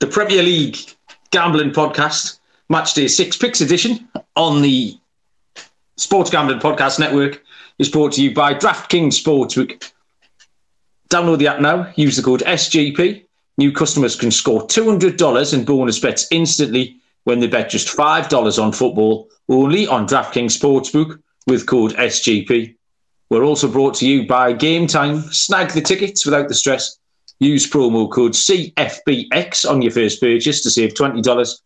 the Premier League gambling podcast, Match Day Six Picks Edition on the Sports Gambling Podcast Network is brought to you by DraftKings Sportsbook. Download the app now, use the code SGP. New customers can score $200 in bonus bets instantly when they bet just $5 on football, only on DraftKings Sportsbook with code SGP. We're also brought to you by Game Time. Snag the tickets without the stress. Use promo code CFBX on your first purchase to save $20.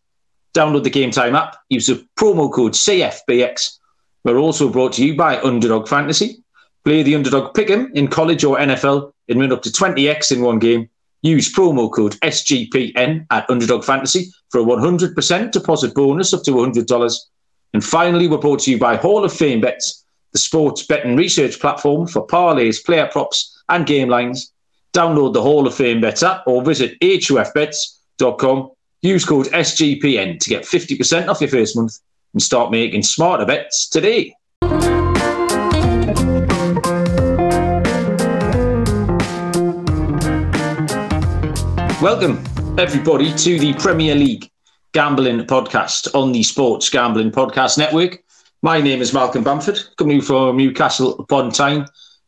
Download the Game Time app. Use the promo code CFBX. We're also brought to you by Underdog Fantasy. Play the Underdog Pick'em in college or NFL and win up to 20x in one game. Use promo code SGPN at Underdog Fantasy for a 100% deposit bonus up to $100. And finally, we're brought to you by Hall of Fame Bets, the sports betting research platform for parlays, player props, and game lines. Download the Hall of Fame Bets app or visit hofbets.com. Use code SGPN to get 50% off your first month and start making smarter bets today. Welcome, everybody, to the Premier League Gambling Podcast on the Sports Gambling Podcast Network. My name is Malcolm Bamford, coming from Newcastle upon Tyne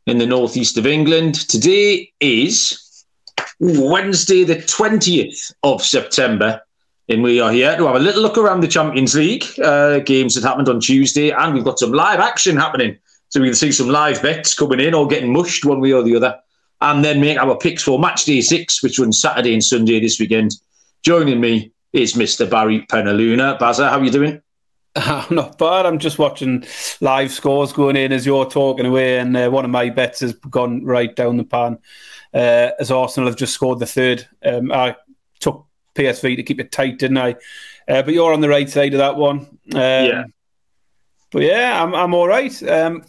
in the northeast of England. Today is Wednesday, the 20th of September, and we are here to have a little look around the Champions League uh, games that happened on Tuesday, and we've got some live action happening. So we can see some live bets coming in or getting mushed one way or the other and then make our picks for match day six, which runs Saturday and Sunday this weekend. Joining me is Mr. Barry Penaluna. Bazza, how are you doing? I'm not bad. I'm just watching live scores going in as you're talking away, and uh, one of my bets has gone right down the pan. Uh, as Arsenal have just scored the third, um, I took PSV to keep it tight, didn't I? Uh, but you're on the right side of that one. Um, yeah. But yeah, I'm I'm all right. Um,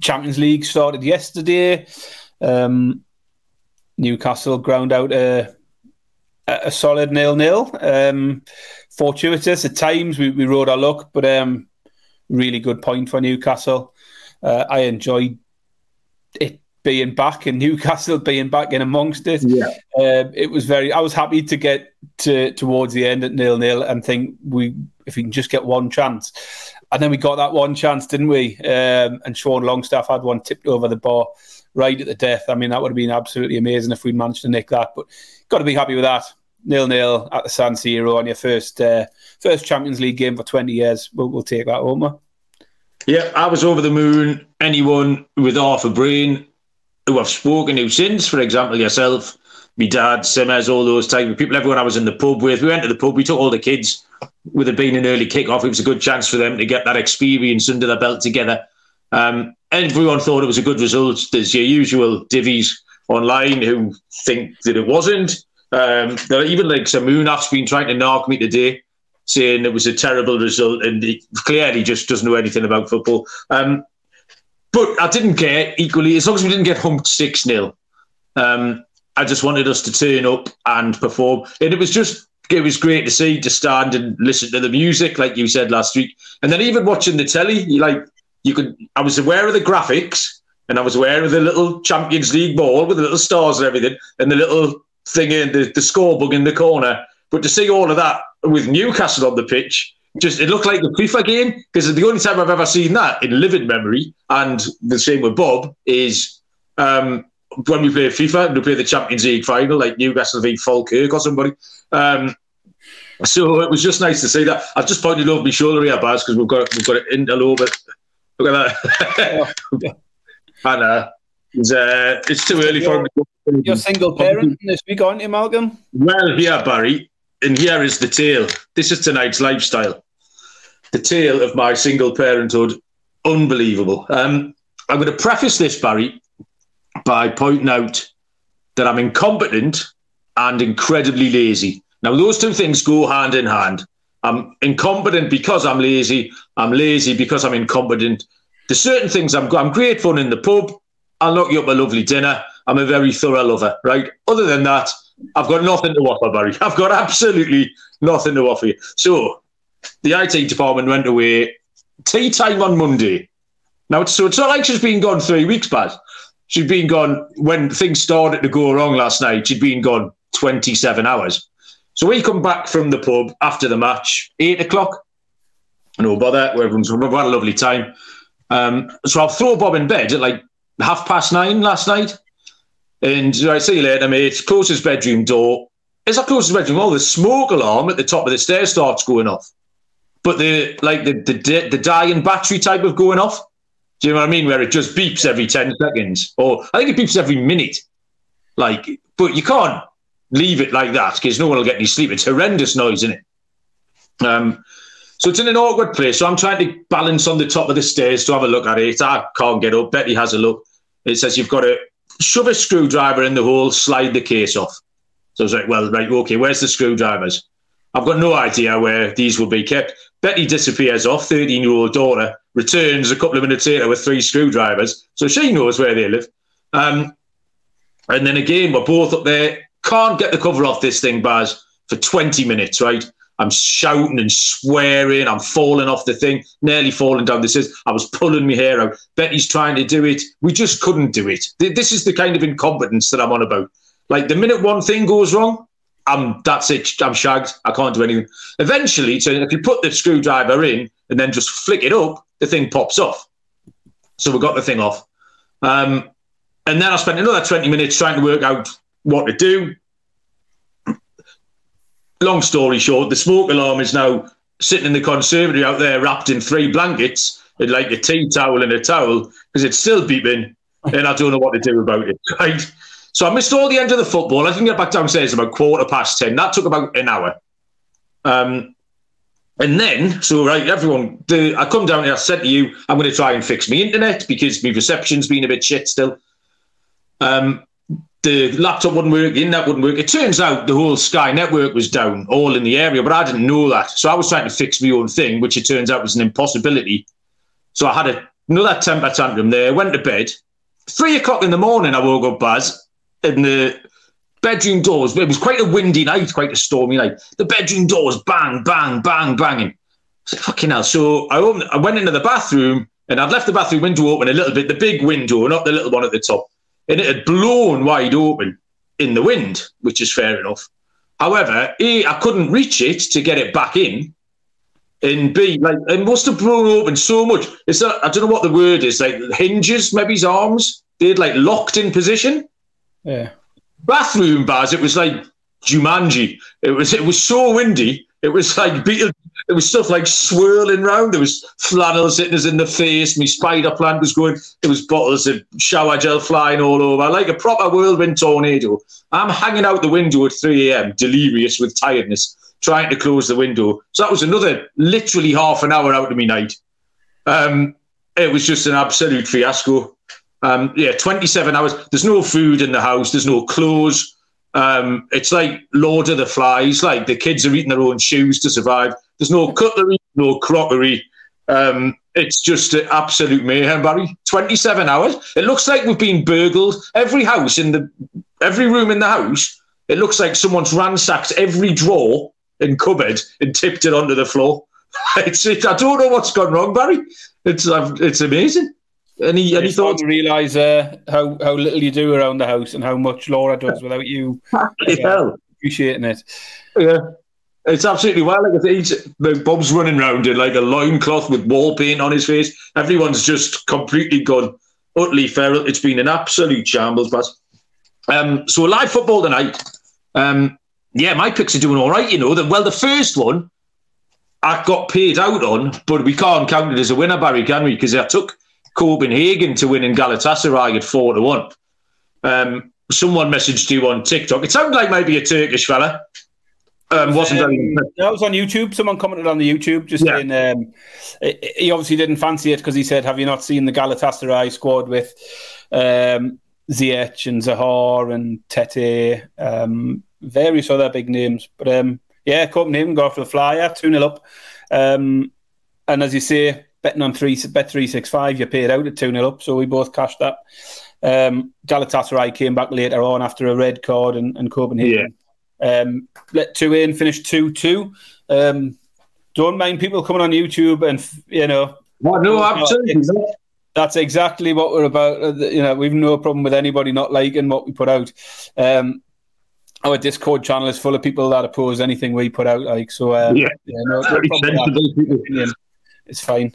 Champions League started yesterday. Um, Newcastle ground out a, a solid nil nil. Um, fortuitous at times, we, we rode our luck, but um, really good point for Newcastle. Uh, I enjoyed it being back in Newcastle, being back in amongst it. Yeah. Uh, it was very. I was happy to get to towards the end at nil nil and think we if we can just get one chance. And then we got that one chance, didn't we? Um, and Sean Longstaff had one tipped over the bar right at the death. I mean, that would have been absolutely amazing if we'd managed to nick that. But got to be happy with that. Nil nil at the San Siro on your first uh, first Champions League game for twenty years. We'll, we'll take that home. Yeah, I was over the moon. Anyone with half a brain who I've spoken to since, for example, yourself, my dad, Simmers, all those type of people, everyone I was in the pub with. We went to the pub, we took all the kids with it being an early kick-off. It was a good chance for them to get that experience under their belt together. Um, everyone thought it was a good result. There's your usual divvies online who think that it wasn't. Um, there are even like Samunaf's been trying to knock me today, saying it was a terrible result, and he clearly just doesn't know anything about football. Um, but I didn't care equally as long as we didn't get humped six 0 um, I just wanted us to turn up and perform, and it was just it was great to see to stand and listen to the music, like you said last week, and then even watching the telly, you like you could. I was aware of the graphics, and I was aware of the little Champions League ball with the little stars and everything, and the little thing in the, the scorebook in the corner. But to see all of that with Newcastle on the pitch, just it looked like a FIFA game because the only time I've ever seen that in living memory, and the same with Bob, is um, when we play FIFA and we play the Champions League final, like Newcastle v Falkirk or somebody. Um, so it was just nice to see that. I've just pointed over my shoulder here, Baz, because we've got we've got it in a little bit. Look at that. I know. It's, uh, it's too early for him. You're single parent this week, aren't you, Malcolm? Well, yeah, Barry, and here is the tale. This is tonight's lifestyle. The tale of my single parenthood. Unbelievable. Um, I'm going to preface this, Barry, by pointing out that I'm incompetent and incredibly lazy. Now, those two things go hand in hand. I'm incompetent because I'm lazy. I'm lazy because I'm incompetent. There's certain things I'm, I'm great fun in the pub. I'll knock you up a lovely dinner. I'm a very thorough lover, right? Other than that, I've got nothing to offer, Barry. I've got absolutely nothing to offer you. So the IT department went away tea time on Monday. Now, so it's not like she's been gone three weeks, Baz. She'd been gone when things started to go wrong last night. She'd been gone 27 hours. So we come back from the pub after the match, eight o'clock. No bother. Everyone's had a lovely time. Um, so I'll throw Bob in bed at like half past nine last night. And I see you later, mate. Close his bedroom door. As I close his bedroom, oh, the smoke alarm at the top of the stairs starts going off. But the like the the, the dying battery type of going off. Do you know what I mean? Where it just beeps every 10 seconds. Or I think it beeps every minute. Like, but you can't leave it like that because no one will get any sleep. It's horrendous noise, isn't it? Um, so it's in an awkward place. So I'm trying to balance on the top of the stairs to have a look at it. I can't get up. Betty has a look. It says you've got to shove a screwdriver in the hole, slide the case off. So I was like, well, right, okay, where's the screwdrivers? I've got no idea where these will be kept. Betty disappears off, 13 year old daughter, returns a couple of minutes later with three screwdrivers. So she knows where they live. Um, and then again, we're both up there can't get the cover off this thing, Baz, for 20 minutes, right? I'm shouting and swearing. I'm falling off the thing, nearly falling down the stairs. I was pulling my hair out. Betty's trying to do it. We just couldn't do it. This is the kind of incompetence that I'm on about. Like the minute one thing goes wrong, I'm that's it. I'm shagged. I can't do anything. Eventually, so if you put the screwdriver in and then just flick it up, the thing pops off. So we got the thing off. Um, and then I spent another 20 minutes trying to work out what to do. Long story short, the smoke alarm is now sitting in the conservatory out there wrapped in three blankets and like a tea towel and a towel because it's still beeping and I don't know what to do about it. Right. So I missed all the end of the football. I can get back downstairs about quarter past 10. That took about an hour. Um, and then, so right, everyone, the, I come down here, I said to you, I'm going to try and fix my internet because my reception's been a bit shit still. Um, the laptop wouldn't work, the internet wouldn't work. It turns out the whole Sky network was down, all in the area, but I didn't know that. So I was trying to fix my own thing, which it turns out was an impossibility. So I had a, another temper tantrum there, went to bed. Three o'clock in the morning, I woke up, Baz, and the bedroom doors, it was quite a windy night, quite a stormy night. The bedroom doors bang, bang, bang, banging. I fucking hell. So I, opened, I went into the bathroom and I'd left the bathroom window open a little bit, the big window, not the little one at the top and it had blown wide open in the wind, which is fair enough. However, A, I couldn't reach it to get it back in. And B, like it must have blown open so much. It's not, I don't know what the word is, like hinges, maybe his arms, they'd like locked in position. Yeah. Bathroom bars, it was like Jumanji. It was it was so windy. It was like Beetle there was stuff like swirling round. There was flannels hitting us in the face. My spider plant was going. There was bottles of shower gel flying all over, like a proper whirlwind tornado. I'm hanging out the window at 3 a.m., delirious with tiredness, trying to close the window. So that was another literally half an hour out of my night. Um, it was just an absolute fiasco. Um, yeah, 27 hours. There's no food in the house. There's no clothes. Um, it's like Lord of the Flies. Like the kids are eating their own shoes to survive. There's no cutlery, no crockery. Um, it's just an absolute mayhem, Barry. 27 hours. It looks like we've been burgled. Every house in the, every room in the house, it looks like someone's ransacked every drawer and cupboard and tipped it onto the floor. it's, it, I don't know what's gone wrong, Barry. It's, it's amazing. Any any thoughts? To realise uh, how how little you do around the house and how much Laura does without you uh, appreciating it. Yeah, it's absolutely wild. Like he's, Bob's running around in like a loincloth with wall paint on his face. Everyone's just completely gone utterly feral. It's been an absolute shambles, but um, so live football tonight. Um, yeah, my picks are doing all right. You know that. Well, the first one I got paid out on, but we can't count it as a winner, Barry, can we? Because I took Copenhagen to win in Galatasaray at four to one. Um, someone messaged you on TikTok. It sounded like maybe a Turkish fella. Um, wasn't um, very. Was on YouTube. Someone commented on the YouTube just yeah. saying um, he obviously didn't fancy it because he said, "Have you not seen the Galatasaray squad with um, Ziyech and Zaha and Tete, um, various other big names?" But um, yeah, Copenhagen got off the flyer, two 0 up, um, and as you say, betting on three bet three six five, you paid out at two 0 up, so we both cashed that. Um, Galatasaray came back later on after a red card and, and Copenhagen. Yeah um, let two in, finish two two. Um, don't mind people coming on YouTube and you know. Well, no, absolutely. That's exactly what we're about. Uh, you know, we've no problem with anybody not liking what we put out. Um, our Discord channel is full of people that oppose anything we put out. Like so, uh, yeah, yeah no, no it's fine.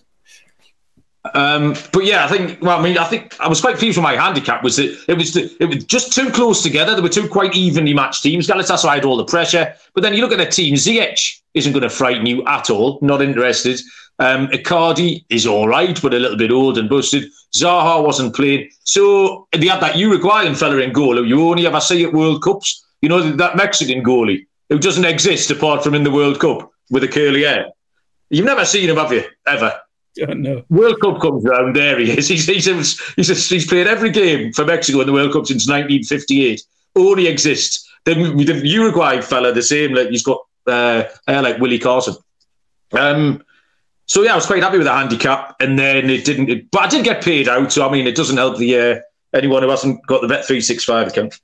Um, but yeah, I think. Well, I mean, I think I was quite pleased with my handicap. Was that it was it was just too close together. There were two quite evenly matched teams. Galatasaray had all the pressure, but then you look at the team. Ziyech isn't going to frighten you at all. Not interested. Um, Icardi is all right, but a little bit old and busted. Zaha wasn't playing, so they had that Uruguayan fella in goal you only ever see at World Cups. You know that Mexican goalie who doesn't exist apart from in the World Cup with a curly hair. You've never seen him, have you? Ever? don't know. World Cup comes round, there he is. He's, he's, he's, he's played every game for Mexico in the World Cup since 1958. Only exists. The, the Uruguay fella, the same, like he's got uh, like Willie Carson. Um, so yeah, I was quite happy with the handicap, and then it didn't. It, but I did get paid out, so I mean, it doesn't help the uh, anyone who hasn't got the Bet three six five account.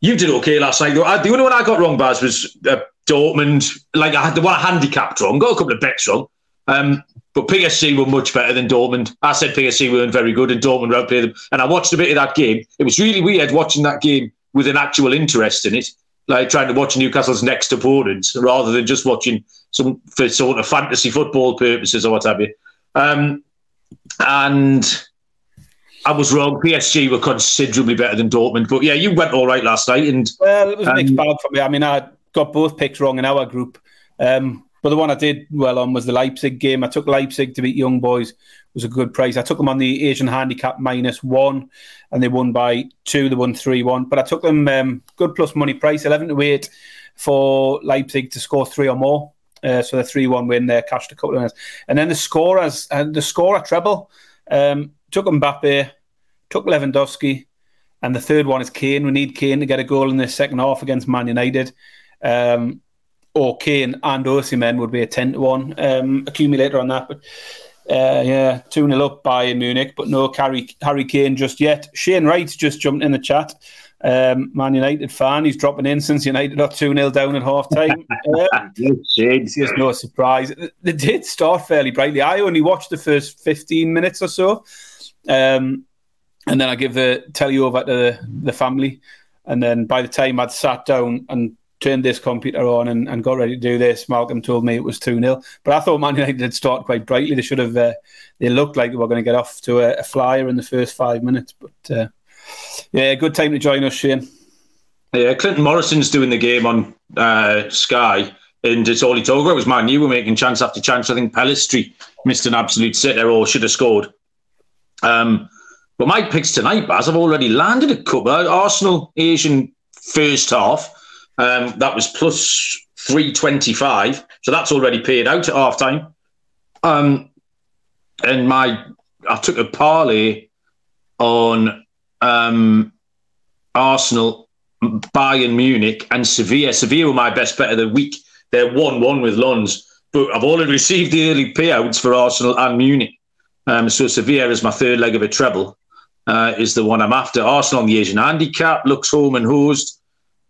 You did okay last night. Though. the only one I got wrong, Baz, was uh, Dortmund. Like I had the one I handicapped wrong. Got a couple of bets wrong. Um, but PSG were much better than Dortmund. I said PSG weren't very good, and Dortmund outplayed them. And I watched a bit of that game. It was really weird watching that game with an actual interest in it, like trying to watch Newcastle's next opponents rather than just watching some for sort of fantasy football purposes or what have you. Um, and I was wrong. PSG were considerably better than Dortmund, but yeah, you went all right last night. And well, it was a mixed um, bag for me. I mean, I got both picks wrong in our group. Um, but the one I did well on was the Leipzig game. I took Leipzig to beat Young Boys. It was a good price. I took them on the Asian handicap minus one, and they won by two. They won three one. But I took them um, good plus money price, eleven to eight for Leipzig to score three or more. Uh, so the three one win there cashed a couple of minutes. And then the scorers, and the scorer treble. Um, took Mbappe, took Lewandowski, and the third one is Kane. We need Kane to get a goal in the second half against Man United. Um, or Kane and Osimhen would be a 10 to 1 um, accumulator on that. But uh, yeah, 2 0 up Bayern Munich, but no Harry, Harry Kane just yet. Shane Wright's just jumped in the chat. Um, Man United fan, he's dropping in since United are 2 0 down at half time. Um, it's no surprise. They did start fairly brightly. I only watched the first 15 minutes or so. Um, and then I give the tell you over to the, the family. And then by the time I'd sat down and turned this computer on and, and got ready to do this. Malcolm told me it was 2 0. But I thought Man United had started quite brightly. They should have, uh, they looked like they were going to get off to a, a flyer in the first five minutes. But uh, yeah, good time to join us, Shane. Yeah, Clinton Morrison's doing the game on uh, Sky. And it's all he talked about was Man U were making chance after chance. I think Pellistri missed an absolute sitter or should have scored. Um, but my picks tonight, Baz, I've already landed a couple. Arsenal Asian first half. Um, that was plus 325. So that's already paid out at half time. Um, and my, I took a parlay on um, Arsenal, Bayern Munich, and Sevilla. Sevilla were my best bet of the week. They're 1 1 with Lens. But I've already received the early payouts for Arsenal and Munich. Um, so Sevilla is my third leg of a treble, uh, is the one I'm after. Arsenal on the Asian handicap, looks home and hosed.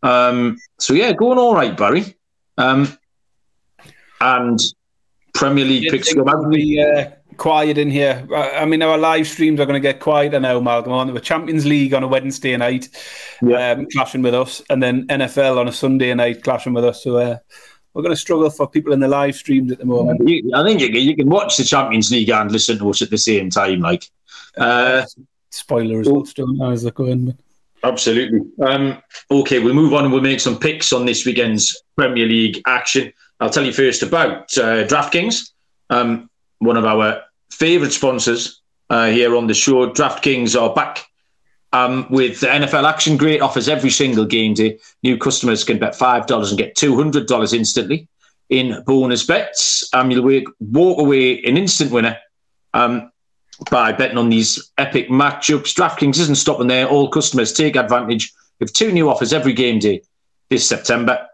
Um, so yeah, going all right, Barry. Um, and Premier League picks Be, uh, quiet in here. I mean, our live streams are going to get quieter now, Malcolm. On the Champions League on a Wednesday night, yeah. um, clashing with us, and then NFL on a Sunday night, clashing with us. So uh, we're going to struggle for people in the live streams at the moment. I think you, you, can watch the Champions League and listen to us at the same time. Like, uh, spoiler results don't know as they're going. But... Absolutely. Um, okay, we'll move on and we'll make some picks on this weekend's Premier League action. I'll tell you first about uh, DraftKings, um, one of our favourite sponsors uh, here on the show. DraftKings are back um, with NFL action. Great offers every single game day. New customers can bet $5 and get $200 instantly in bonus bets. Um, you'll walk away an instant winner. Um, by betting on these epic matchups. DraftKings isn't stopping there. All customers take advantage of two new offers every game day this September.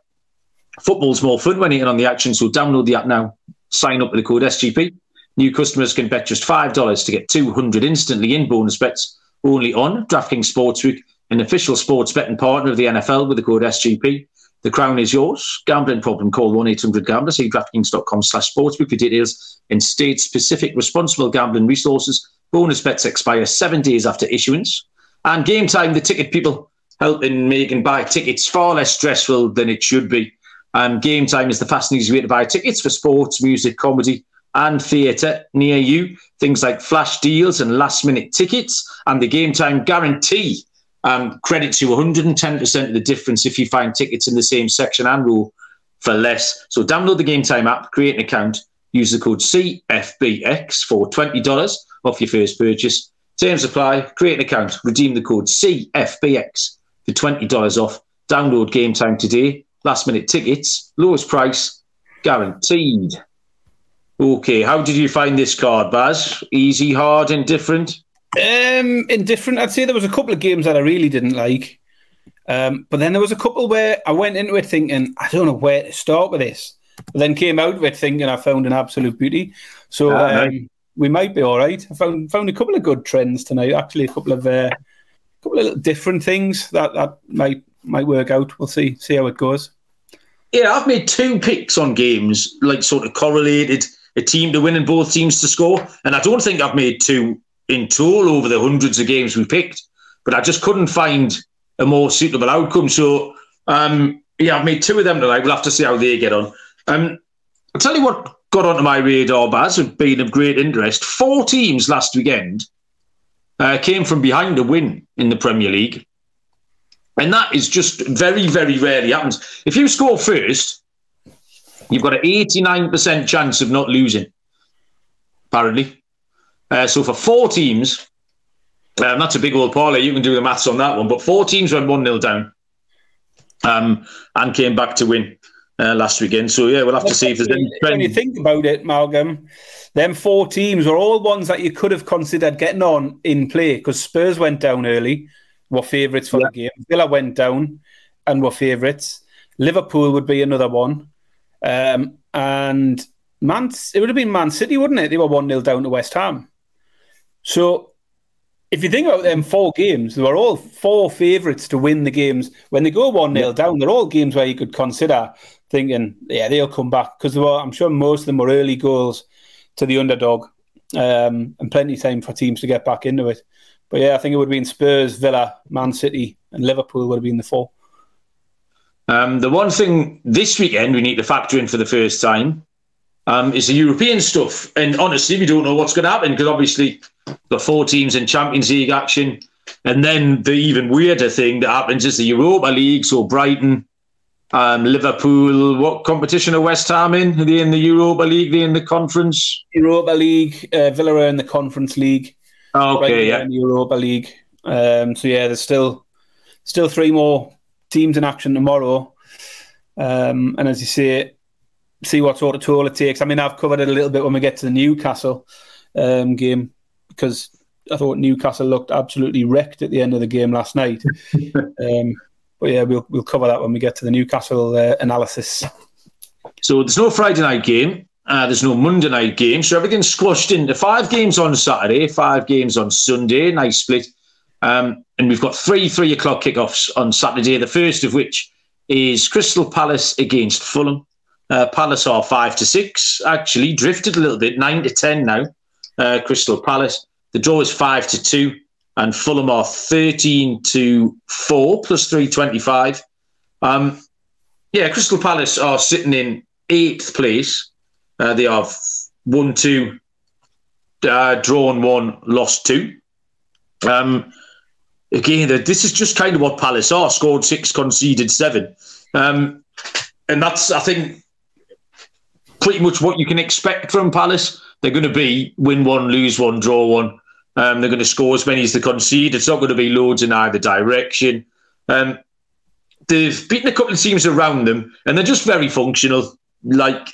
Football's more fun when you're on the action, so download the app now. Sign up with the code SGP. New customers can bet just $5 to get 200 instantly in bonus bets only on DraftKings Sportsbook, an official sports betting partner of the NFL with the code SGP. The crown is yours. Gambling problem, call 1-800-GAMBLER. See DraftKings.com slash sportsbook for details and state-specific responsible gambling resources. Bonus bets expire seven days after issuance. And game time, the ticket people helping making buy tickets far less stressful than it should be. Um, game time is the fast and easy way to buy tickets for sports, music, comedy, and theatre near you. Things like flash deals and last minute tickets, and the game time guarantee um, credits you 110% of the difference if you find tickets in the same section and row for less. So download the Game Time app, create an account, use the code CFBX for $20 off your first purchase. Terms apply, create an account, redeem the code CFBX for $20 off. Download Game Time today. Last minute tickets, lowest price, guaranteed. Okay, how did you find this card, Baz? Easy, hard, indifferent? Um, indifferent. I'd say there was a couple of games that I really didn't like, um, but then there was a couple where I went into it thinking I don't know where to start with this, but then came out of it thinking I found an absolute beauty. So ah, um, we might be all right. I found found a couple of good trends tonight. Actually, a couple of uh, couple of different things that that might might work out. We'll see see how it goes. Yeah, I've made two picks on games like sort of correlated a team to win and both teams to score, and I don't think I've made two in total over the hundreds of games we picked, but I just couldn't find a more suitable outcome. So, um, yeah, I've made two of them tonight. We'll have to see how they get on. Um, I'll tell you what got onto my radar, Baz, and been of great interest. Four teams last weekend uh, came from behind a win in the Premier League. And that is just very, very rarely happens. If you score first, you've got an 89% chance of not losing, apparently. Uh, so for four teams, um, that's a big old parlay. You can do the maths on that one. But four teams went 1 0 down um, and came back to win uh, last weekend. So, yeah, we'll have to see if there's any. When you think about it, Malcolm, them four teams were all ones that you could have considered getting on in play because Spurs went down early, were favourites for yeah. the game. Villa went down and were favourites. Liverpool would be another one. Um, and Man, it would have been Man City, wouldn't it? They were 1 0 down to West Ham. So if you think about them four games, they were all four favourites to win the games. When they go 1 0 down, they're all games where you could consider thinking, yeah, they'll come back. Because I'm sure most of them were early goals to the underdog um, and plenty of time for teams to get back into it. But yeah, I think it would have been Spurs, Villa, Man City, and Liverpool would have been the four. Um, the one thing this weekend we need to factor in for the first time um, is the European stuff. And honestly, we don't know what's going to happen because obviously the four teams in Champions League action. And then the even weirder thing that happens is the Europa League. So Brighton, um, Liverpool, what competition are West Ham in? Are they in the Europa League? Are they in the conference? Europa League, uh, Villa in the Conference League. okay, yeah. In Europa League. Um, so yeah, there's still still three more teams in action tomorrow. Um, and as you say, see what sort of toll it takes. I mean, I've covered it a little bit when we get to the Newcastle um, game because I thought Newcastle looked absolutely wrecked at the end of the game last night. um, but yeah, we'll we'll cover that when we get to the Newcastle uh, analysis. So there's no Friday night game. Uh, there's no Monday night game, so everything's squashed into five games on Saturday, five games on Sunday. Nice split. Um, and we've got three three o'clock kickoffs on Saturday. The first of which is Crystal Palace against Fulham. Uh, Palace are five to six. Actually, drifted a little bit, nine to ten now. Uh, Crystal Palace. The draw is five to two, and Fulham are thirteen to four plus three twenty five. Um, yeah, Crystal Palace are sitting in eighth place. Uh, they have won two, uh, drawn one, lost two. Um, again, this is just kind of what Palace are: scored six, conceded seven. Um, and that's, I think, pretty much what you can expect from Palace. They're going to be win one, lose one, draw one. Um, they're going to score as many as they concede. It's not going to be loads in either direction. Um, they've beaten a couple of teams around them, and they're just very functional. Like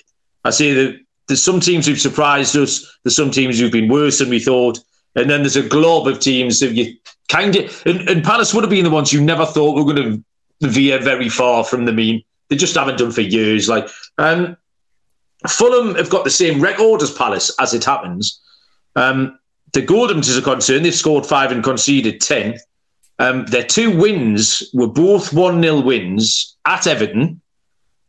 I say, there's some teams who've surprised us. There's some teams who've been worse than we thought, and then there's a glob of teams that you kind of. And, and Palace would have been the ones you never thought were going to veer very far from the mean. They just haven't done for years. Like, um, Fulham have got the same record as Palace, as it happens. Um, the Gordons is a concern. They've scored five and conceded 10. Um, their two wins were both 1 0 wins at Everton,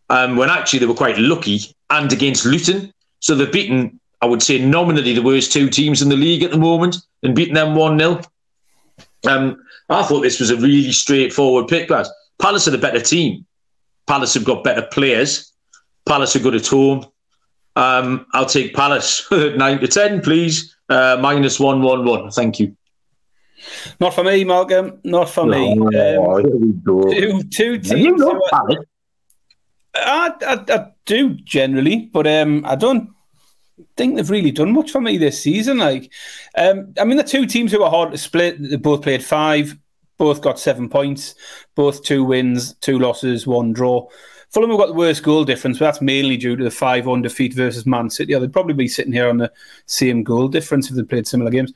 um, when actually they were quite lucky, and against Luton. So they've beaten, I would say, nominally the worst two teams in the league at the moment and beaten them 1 0. Um, I thought this was a really straightforward pick, guys. Palace are the better team. Palace have got better players. Palace are good at home. Um, I'll take Palace nine to ten, please. Uh, minus one one one. Thank you. Not for me, Malcolm. Not for me. Oh, Um, here two, two You teams. love who are- Palace. I, I, I do generally, but um, I don't think they've really done much for me this season. Like, um, I mean, the two teams who were hard to split, they both played five, both got seven points, both two wins, two losses, one draw. Fulham have got the worst goal difference, but that's mainly due to the 5 1 defeat versus Man City. Yeah, They'd probably be sitting here on the same goal difference if they played similar games.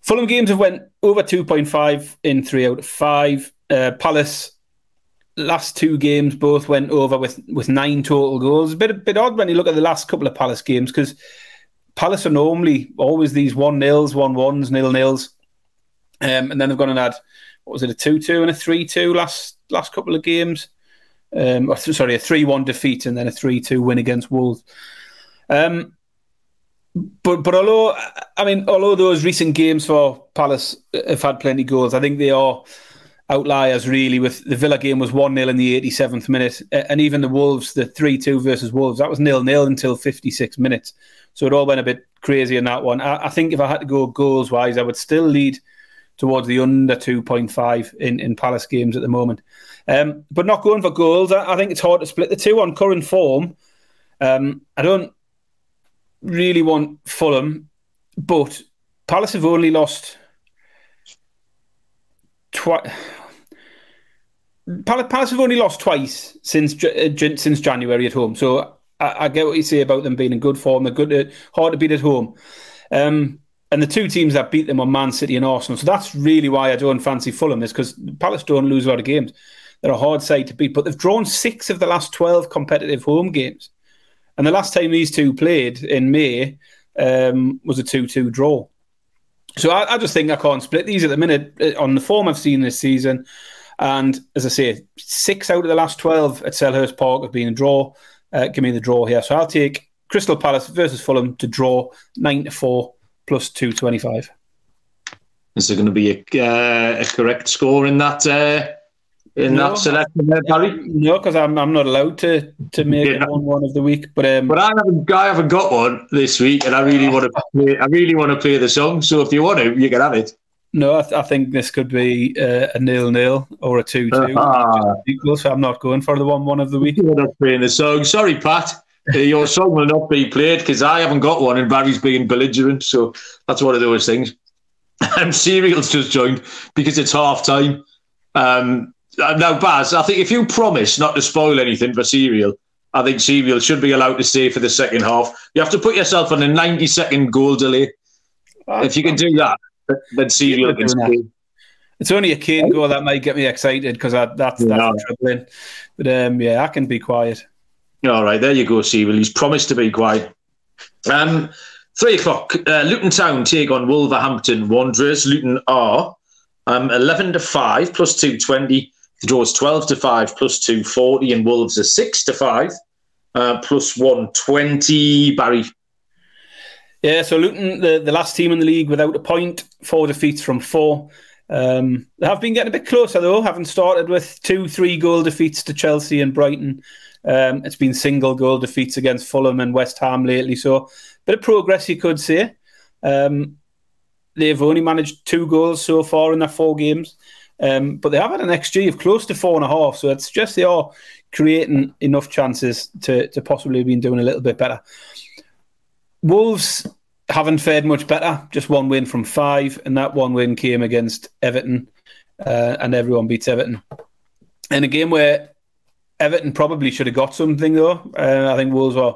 Fulham games have went over 2.5 in three out of five. Uh, Palace last two games both went over with, with nine total goals. A bit a bit odd when you look at the last couple of Palace games because Palace are normally always these one nils, one ones, nil nils, um, and then they've gone and had what was it a two two and a three two last last couple of games. Um, or, sorry, a three one defeat and then a three two win against Wolves. Um, but but although I mean although those recent games for Palace have had plenty of goals, I think they are outliers really. With the Villa game was one 0 in the eighty seventh minute, and even the Wolves, the three two versus Wolves, that was nil nil until fifty six minutes. So it all went a bit crazy in that one. I, I think if I had to go goals wise, I would still lead towards the under two point five in in Palace games at the moment. Um, but not going for goals. I, I think it's hard to split the two on current form. Um, I don't really want Fulham, but Palace have only lost twice. Palace have only lost twice since uh, since January at home. So I, I get what you say about them being in good form. They're good, at, hard to beat at home. Um, and the two teams that beat them are Man City and Arsenal. So that's really why I don't fancy Fulham is because Palace don't lose a lot of games. They're a hard side to beat, but they've drawn six of the last twelve competitive home games. And the last time these two played in May um, was a two-two draw. So I, I just think I can't split these at the minute uh, on the form I've seen this season. And as I say, six out of the last 12 at Selhurst Park have been a draw. Uh, give me the draw here. So I'll take Crystal Palace versus Fulham to draw 9 to 4 plus 225. Is there going to be a, uh, a correct score in that uh, in No. that selection there, Barry? No, because I'm, I'm not allowed to, to make Yeah. 1 1 of the week. But um, But I haven't, I haven't got one this week, and I really want to play. I really want to play the song. So if you want to, you can have it. no, I, th- I think this could be uh, a nil nil or a 2 2. Ah. Equal, so I'm not going for the 1 1 of the week. You're not playing the song. Sorry, Pat. Uh, Your song will not be played because I haven't got one, and Barry's being belligerent. So that's one of those things. And Serial's just joined because it's half time. Um, now, Baz, I think if you promise not to spoil anything for Serial, I think Serial should be allowed to stay for the second half. You have to put yourself on a 90 second goal delay. If you can do that, then Serial can doing stay. It's only a Kane goal that might get me excited because that's that's Yeah. troubling. But um, yeah, I can be quiet. All right, there you go, Serial. He's promised to be quiet. Um, three o'clock. Uh, Luton Town take on Wolverhampton Wanderers. Luton are um, eleven to five plus two twenty. The draw is twelve to five plus two forty, and Wolves are six to five uh, plus one twenty. Barry. Yeah, so Luton, the, the last team in the league without a point, four defeats from four. Um, they have been getting a bit closer though, having started with two, three goal defeats to Chelsea and Brighton. Um, it's been single goal defeats against Fulham and West Ham lately. So, a bit of progress, you could say. Um, they've only managed two goals so far in their four games, um, but they have had an XG of close to four and a half. So, it's just they are creating enough chances to, to possibly been doing a little bit better. Wolves haven't fared much better. Just one win from five, and that one win came against Everton, uh, and everyone beats Everton. In a game where Everton probably should have got something, though, uh, I think Wolves were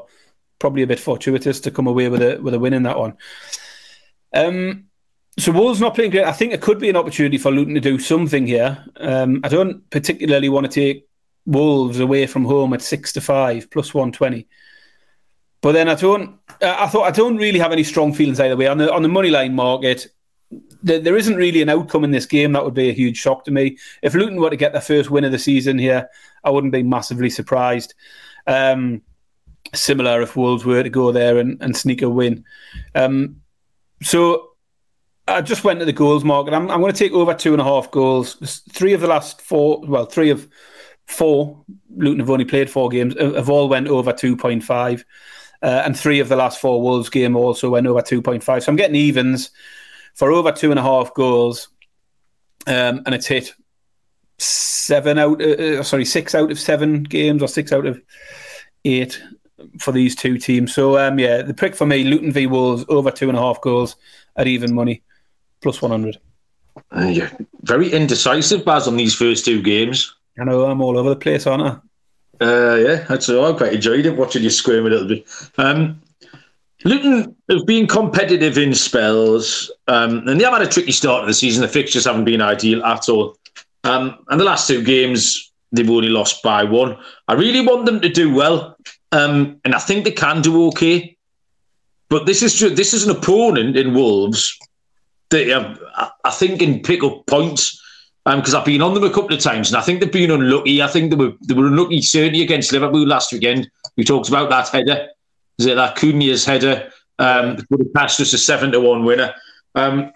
probably a bit fortuitous to come away with a with a win in that one. Um, so Wolves not playing great. I think it could be an opportunity for Luton to do something here. Um, I don't particularly want to take Wolves away from home at six to five plus one twenty. But then I don't. I thought I don't really have any strong feelings either way on the on the money line market. There, there isn't really an outcome in this game that would be a huge shock to me. If Luton were to get their first win of the season here, I wouldn't be massively surprised. Um, similar if Wolves were to go there and, and sneak a win. Um, so I just went to the goals market. I'm, I'm going to take over two and a half goals. Three of the last four, well, three of four. Luton have only played four games. Have all went over two point five, uh, and three of the last four Wolves game also went over two point five. So I'm getting evens for over two and a half goals, um, and it's hit seven out. Uh, uh sorry, six out of seven games, or six out of eight for these two teams. So um, yeah, the pick for me, Luton v Wolves over two and a half goals at even money, plus one hundred. Uh, yeah, very indecisive, Baz, on these first two games. I know I'm all over the place, aren't I? Uh, yeah, that's all. I quite enjoyed it watching you squirm a little bit. Um, Luton have been competitive in spells, um, and they have had a tricky start to the season. The fixtures haven't been ideal at all. Um, and the last two games, they've only lost by one. I really want them to do well, um, and I think they can do okay. But this is true. This is an opponent in Wolves that have, I think can pick up points because um, I've been on them a couple of times, and I think they've been unlucky. I think they were they were unlucky certainly against Liverpool last weekend. We talked about that header. Is it that Cunha's header? Um, would have passed us a seven to one winner. Um,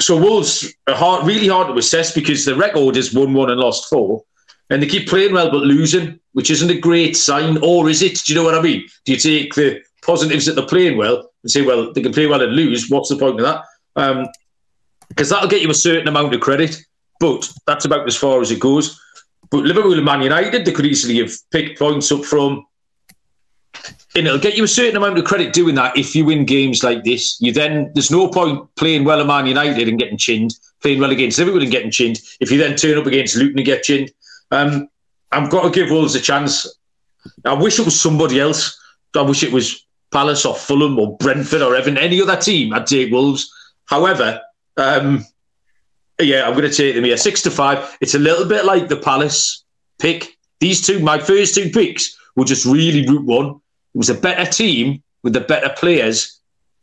so Wolves are hard, really hard to assess because the record is one one and lost four, and they keep playing well but losing, which isn't a great sign. Or is it? Do you know what I mean? Do you take the positives that they're playing well and say, well, they can play well and lose? What's the point of that? Because um, that'll get you a certain amount of credit, but that's about as far as it goes. But Liverpool and Man United, they could easily have picked points up from and it'll get you a certain amount of credit doing that if you win games like this. You then there's no point playing well at Man United and getting chinned, playing well against Liverpool and getting chinned. If you then turn up against Luton and get chinned, um, I've got to give Wolves a chance. I wish it was somebody else. I wish it was Palace or Fulham or Brentford or even any other team. I'd take Wolves. However, um, yeah, I'm going to take them here six to five. It's a little bit like the Palace pick. These two, my first two picks, were just really route one it was a better team with the better players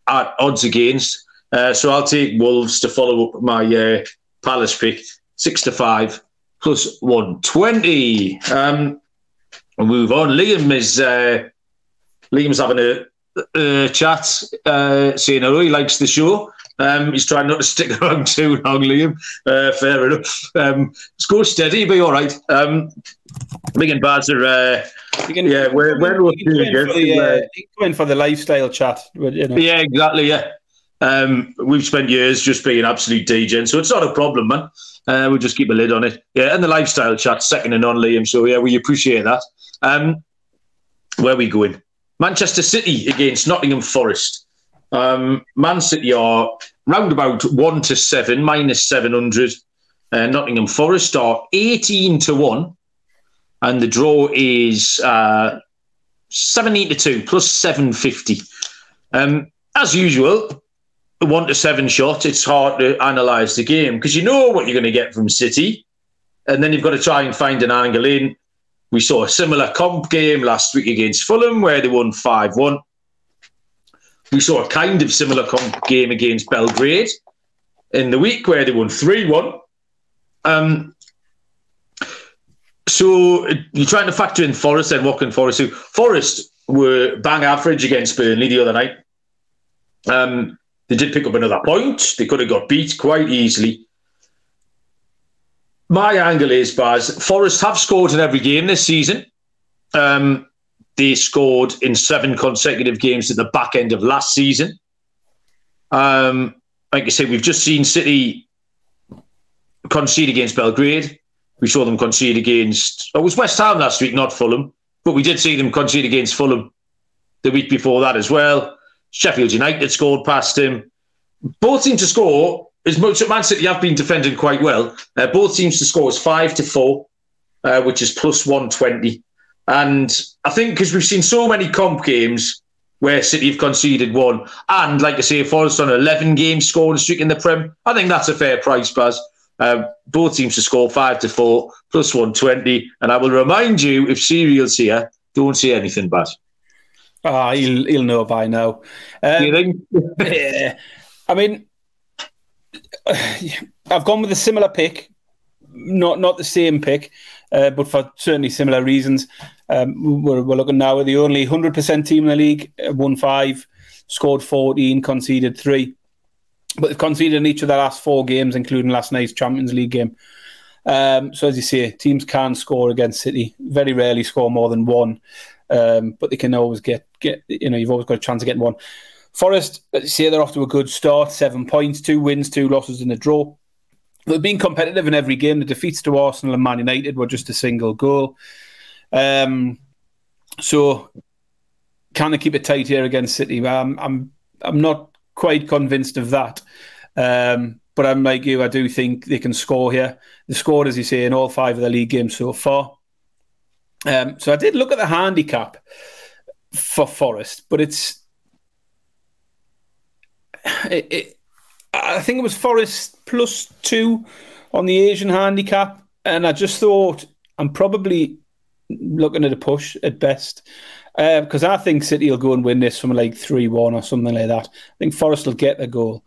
at odds against. Uh, so I'll take Wolves to follow up my uh, Palace pick, six to five plus one twenty. Um, we'll move on. Liam is uh, Liam's having a, a chat, uh, saying oh he likes the show. Um, he's trying not to stick around too long, Liam. Uh, fair enough. Um, let's go steady, be all right. Um, Big and Baz are, uh, can, yeah, we're, we're going for, the, uh, going for the lifestyle chat. You know. Yeah, exactly. Yeah. Um, we've spent years just being absolute DJ, so it's not a problem, man. Uh, we'll just keep a lid on it. Yeah, and the lifestyle chat, second and on Liam. So yeah, we appreciate that. Um, where are we going? Manchester City against Nottingham Forest. Um, Man City are round about one to seven, minus seven hundred. Uh, Nottingham Forest are eighteen to one and the draw is uh, 17 to 2 plus 750. Um, as usual, 1 to 7 shot, it's hard to analyse the game because you know what you're going to get from City, and then you've got to try and find an angle in. We saw a similar comp game last week against Fulham where they won 5 1. We saw a kind of similar game against Belgrade in the week where they won 3 1. Um, so you're trying to factor in Forest and Woking Forest. Who Forest were bang average against Burnley the other night. Um, they did pick up another point. They could have got beat quite easily. My angle is, Baz, Forest have scored in every game this season. Um, they scored in seven consecutive games at the back end of last season. Um, like I said, we've just seen City concede against Belgrade. We saw them concede against. Oh, it was West Ham last week, not Fulham, but we did see them concede against Fulham the week before that as well. Sheffield United scored past him. Both teams to score as much at Man City have been defending quite well. Uh, both teams to score is five to four, uh, which is plus one twenty. And I think because we've seen so many comp games where City have conceded one, and like I say, Forest on an eleven game scoring streak in the Prem, I think that's a fair price, Baz. Um, both teams to score five to four plus 120. And I will remind you if Serial's here, don't say anything bad. Ah, oh, he'll, he'll know by now. Um, you think? yeah. I mean, I've gone with a similar pick, not not the same pick, uh, but for certainly similar reasons. Um, we're, we're, looking now at the only 100% team in the league, uh, won five, scored 14, conceded three. but they've conceded in each of their last four games, including last night's Champions League game. Um, so as you say, teams can score against City. Very rarely score more than one, um, but they can always get get. You know, you've always got a chance of getting one. Forest, as you say, they're off to a good start. Seven points, two wins, two losses, and a draw. They've been competitive in every game. The defeats to Arsenal and Man United were just a single goal. Um, so can they keep it tight here against City? I'm I'm I'm not quite convinced of that. Um, but I'm like you. I do think they can score here. They scored, as you say, in all five of the league games so far. Um, so I did look at the handicap for Forest, but it's it, it, I think it was Forest plus two on the Asian handicap, and I just thought I'm probably looking at a push at best because uh, I think City will go and win this from like three one or something like that. I think Forest will get the goal.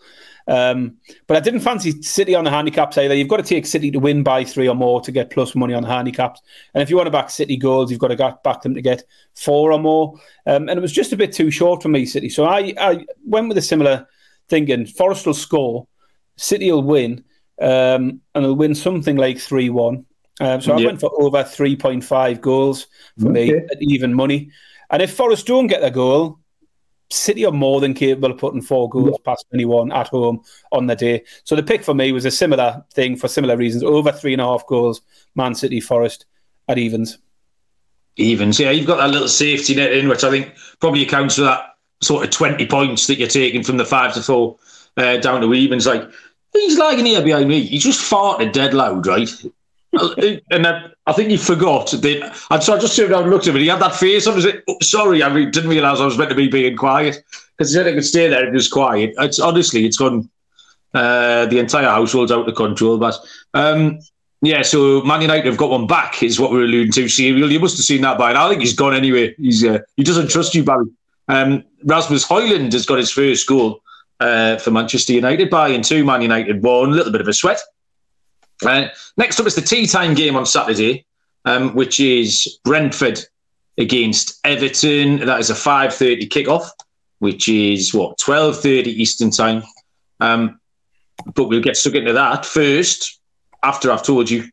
Um, but I didn't fancy City on the handicaps either. You've got to take City to win by three or more to get plus money on the handicaps. And if you want to back City goals, you've got to back them to get four or more. Um, and it was just a bit too short for me, City. So I, I went with a similar thinking Forest will score, City will win, um, and they'll win something like 3 1. Um, so I went for over 3.5 goals for okay. me at even money. And if Forest don't get their goal, City are more than capable of putting four goals yeah. past anyone at home on the day. So the pick for me was a similar thing for similar reasons. Over three and a half goals, Man City, Forest at evens. Evens, yeah. You've got that little safety net in, which I think probably accounts for that sort of 20 points that you're taking from the five to four uh, down to evens. Like, he's lagging here behind me. He just farted dead loud, right? and then I think he forgot that. And so I just turned around and looked at him. And he had that face. I was like, oh, sorry, I didn't realise I was meant to be being quiet because he said I could stay there and just quiet. It's honestly, it's gone. Uh, the entire household's out of control. But um, yeah, so Man United have got one back, is what we're alluding to. Serial, you must have seen that by now. I think he's gone anyway. He's uh, he doesn't trust you, Barry. Um, Rasmus Højlund has got his first goal uh, for Manchester United by in two. Man United won. A little bit of a sweat. Uh, next up is the tea time game on Saturday, um, which is Brentford against Everton. That is a 5.30 kickoff, which is, what, 12.30 Eastern time. Um, but we'll get stuck into that first, after I've told you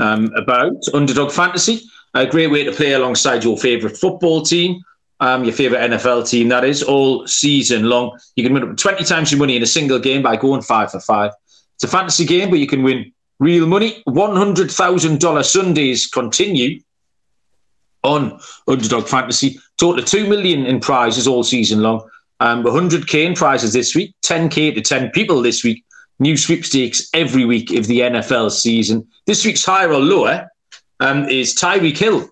um, about Underdog Fantasy. A great way to play alongside your favourite football team, um, your favourite NFL team, that is, all season long. You can win up 20 times your money in a single game by going five for five. It's a fantasy game, but you can win Real money, $100,000 Sundays continue on Underdog Fantasy. Total of 2 million in prizes all season long. Um, 100k in prizes this week, 10k to 10 people this week. New sweepstakes every week of the NFL season. This week's higher or lower um, is Tyreek Hill.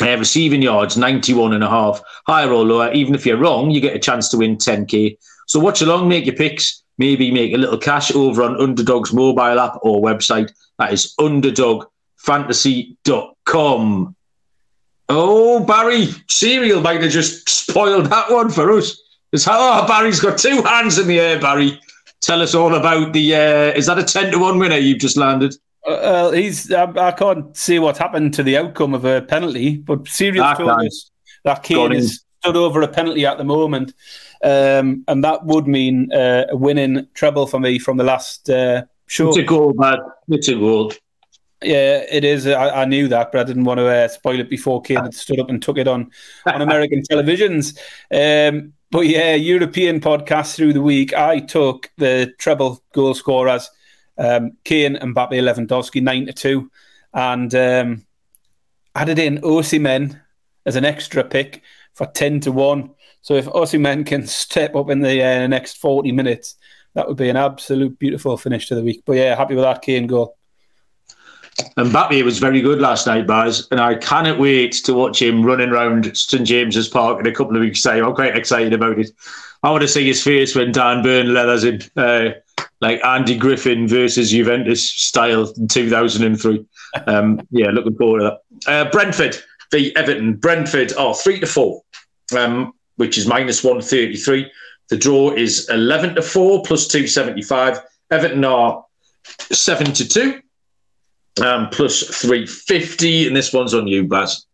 Uh, receiving yards, 91 and a half. Higher or lower, even if you're wrong, you get a chance to win 10k. So watch along, make your picks maybe make a little cash over on Underdog's mobile app or website. That is underdogfantasy.com. Oh, Barry, Serial might have just spoiled that one for us. It's how oh, Barry's got two hands in the air, Barry. Tell us all about the. Uh, is that a 10 to 1 winner you've just landed? Uh, he's. I, I, can't see what happened to the outcome of a penalty, but Serial told that Kane is stood over a penalty at the moment. Um, and that would mean uh, a winning treble for me from the last uh, show. It's a goal, man. It's a goal. Yeah, it is. I, I, knew that, but I didn't want to uh, spoil it before Kane had stood up and took it on on American televisions. Um, but yeah, European podcast through the week. I took the treble goal scorers, um, Kane and Mbappe Lewandowski, nine to two, and um, added in Osimhen as an extra pick for ten to one. So if Osimhen can step up in the uh, next 40 minutes, that would be an absolute beautiful finish to the week. But yeah, happy with that Kane goal. And Mbappe was very good last night, Baz, and I cannot wait to watch him running around St James's Park in a couple of weeks' time. I'm quite excited about it. I want to see his face when Dan Burn leathers in, uh, like Andy Griffin versus Juventus style in 2003. Um, yeah, looking forward to that. Uh, Brentford v Everton. Brentford are three to four. Um, which is minus 133. The draw is 11 to 4 plus 275. Everton are 7 to 2 um, plus 350. And this one's on you, Baz.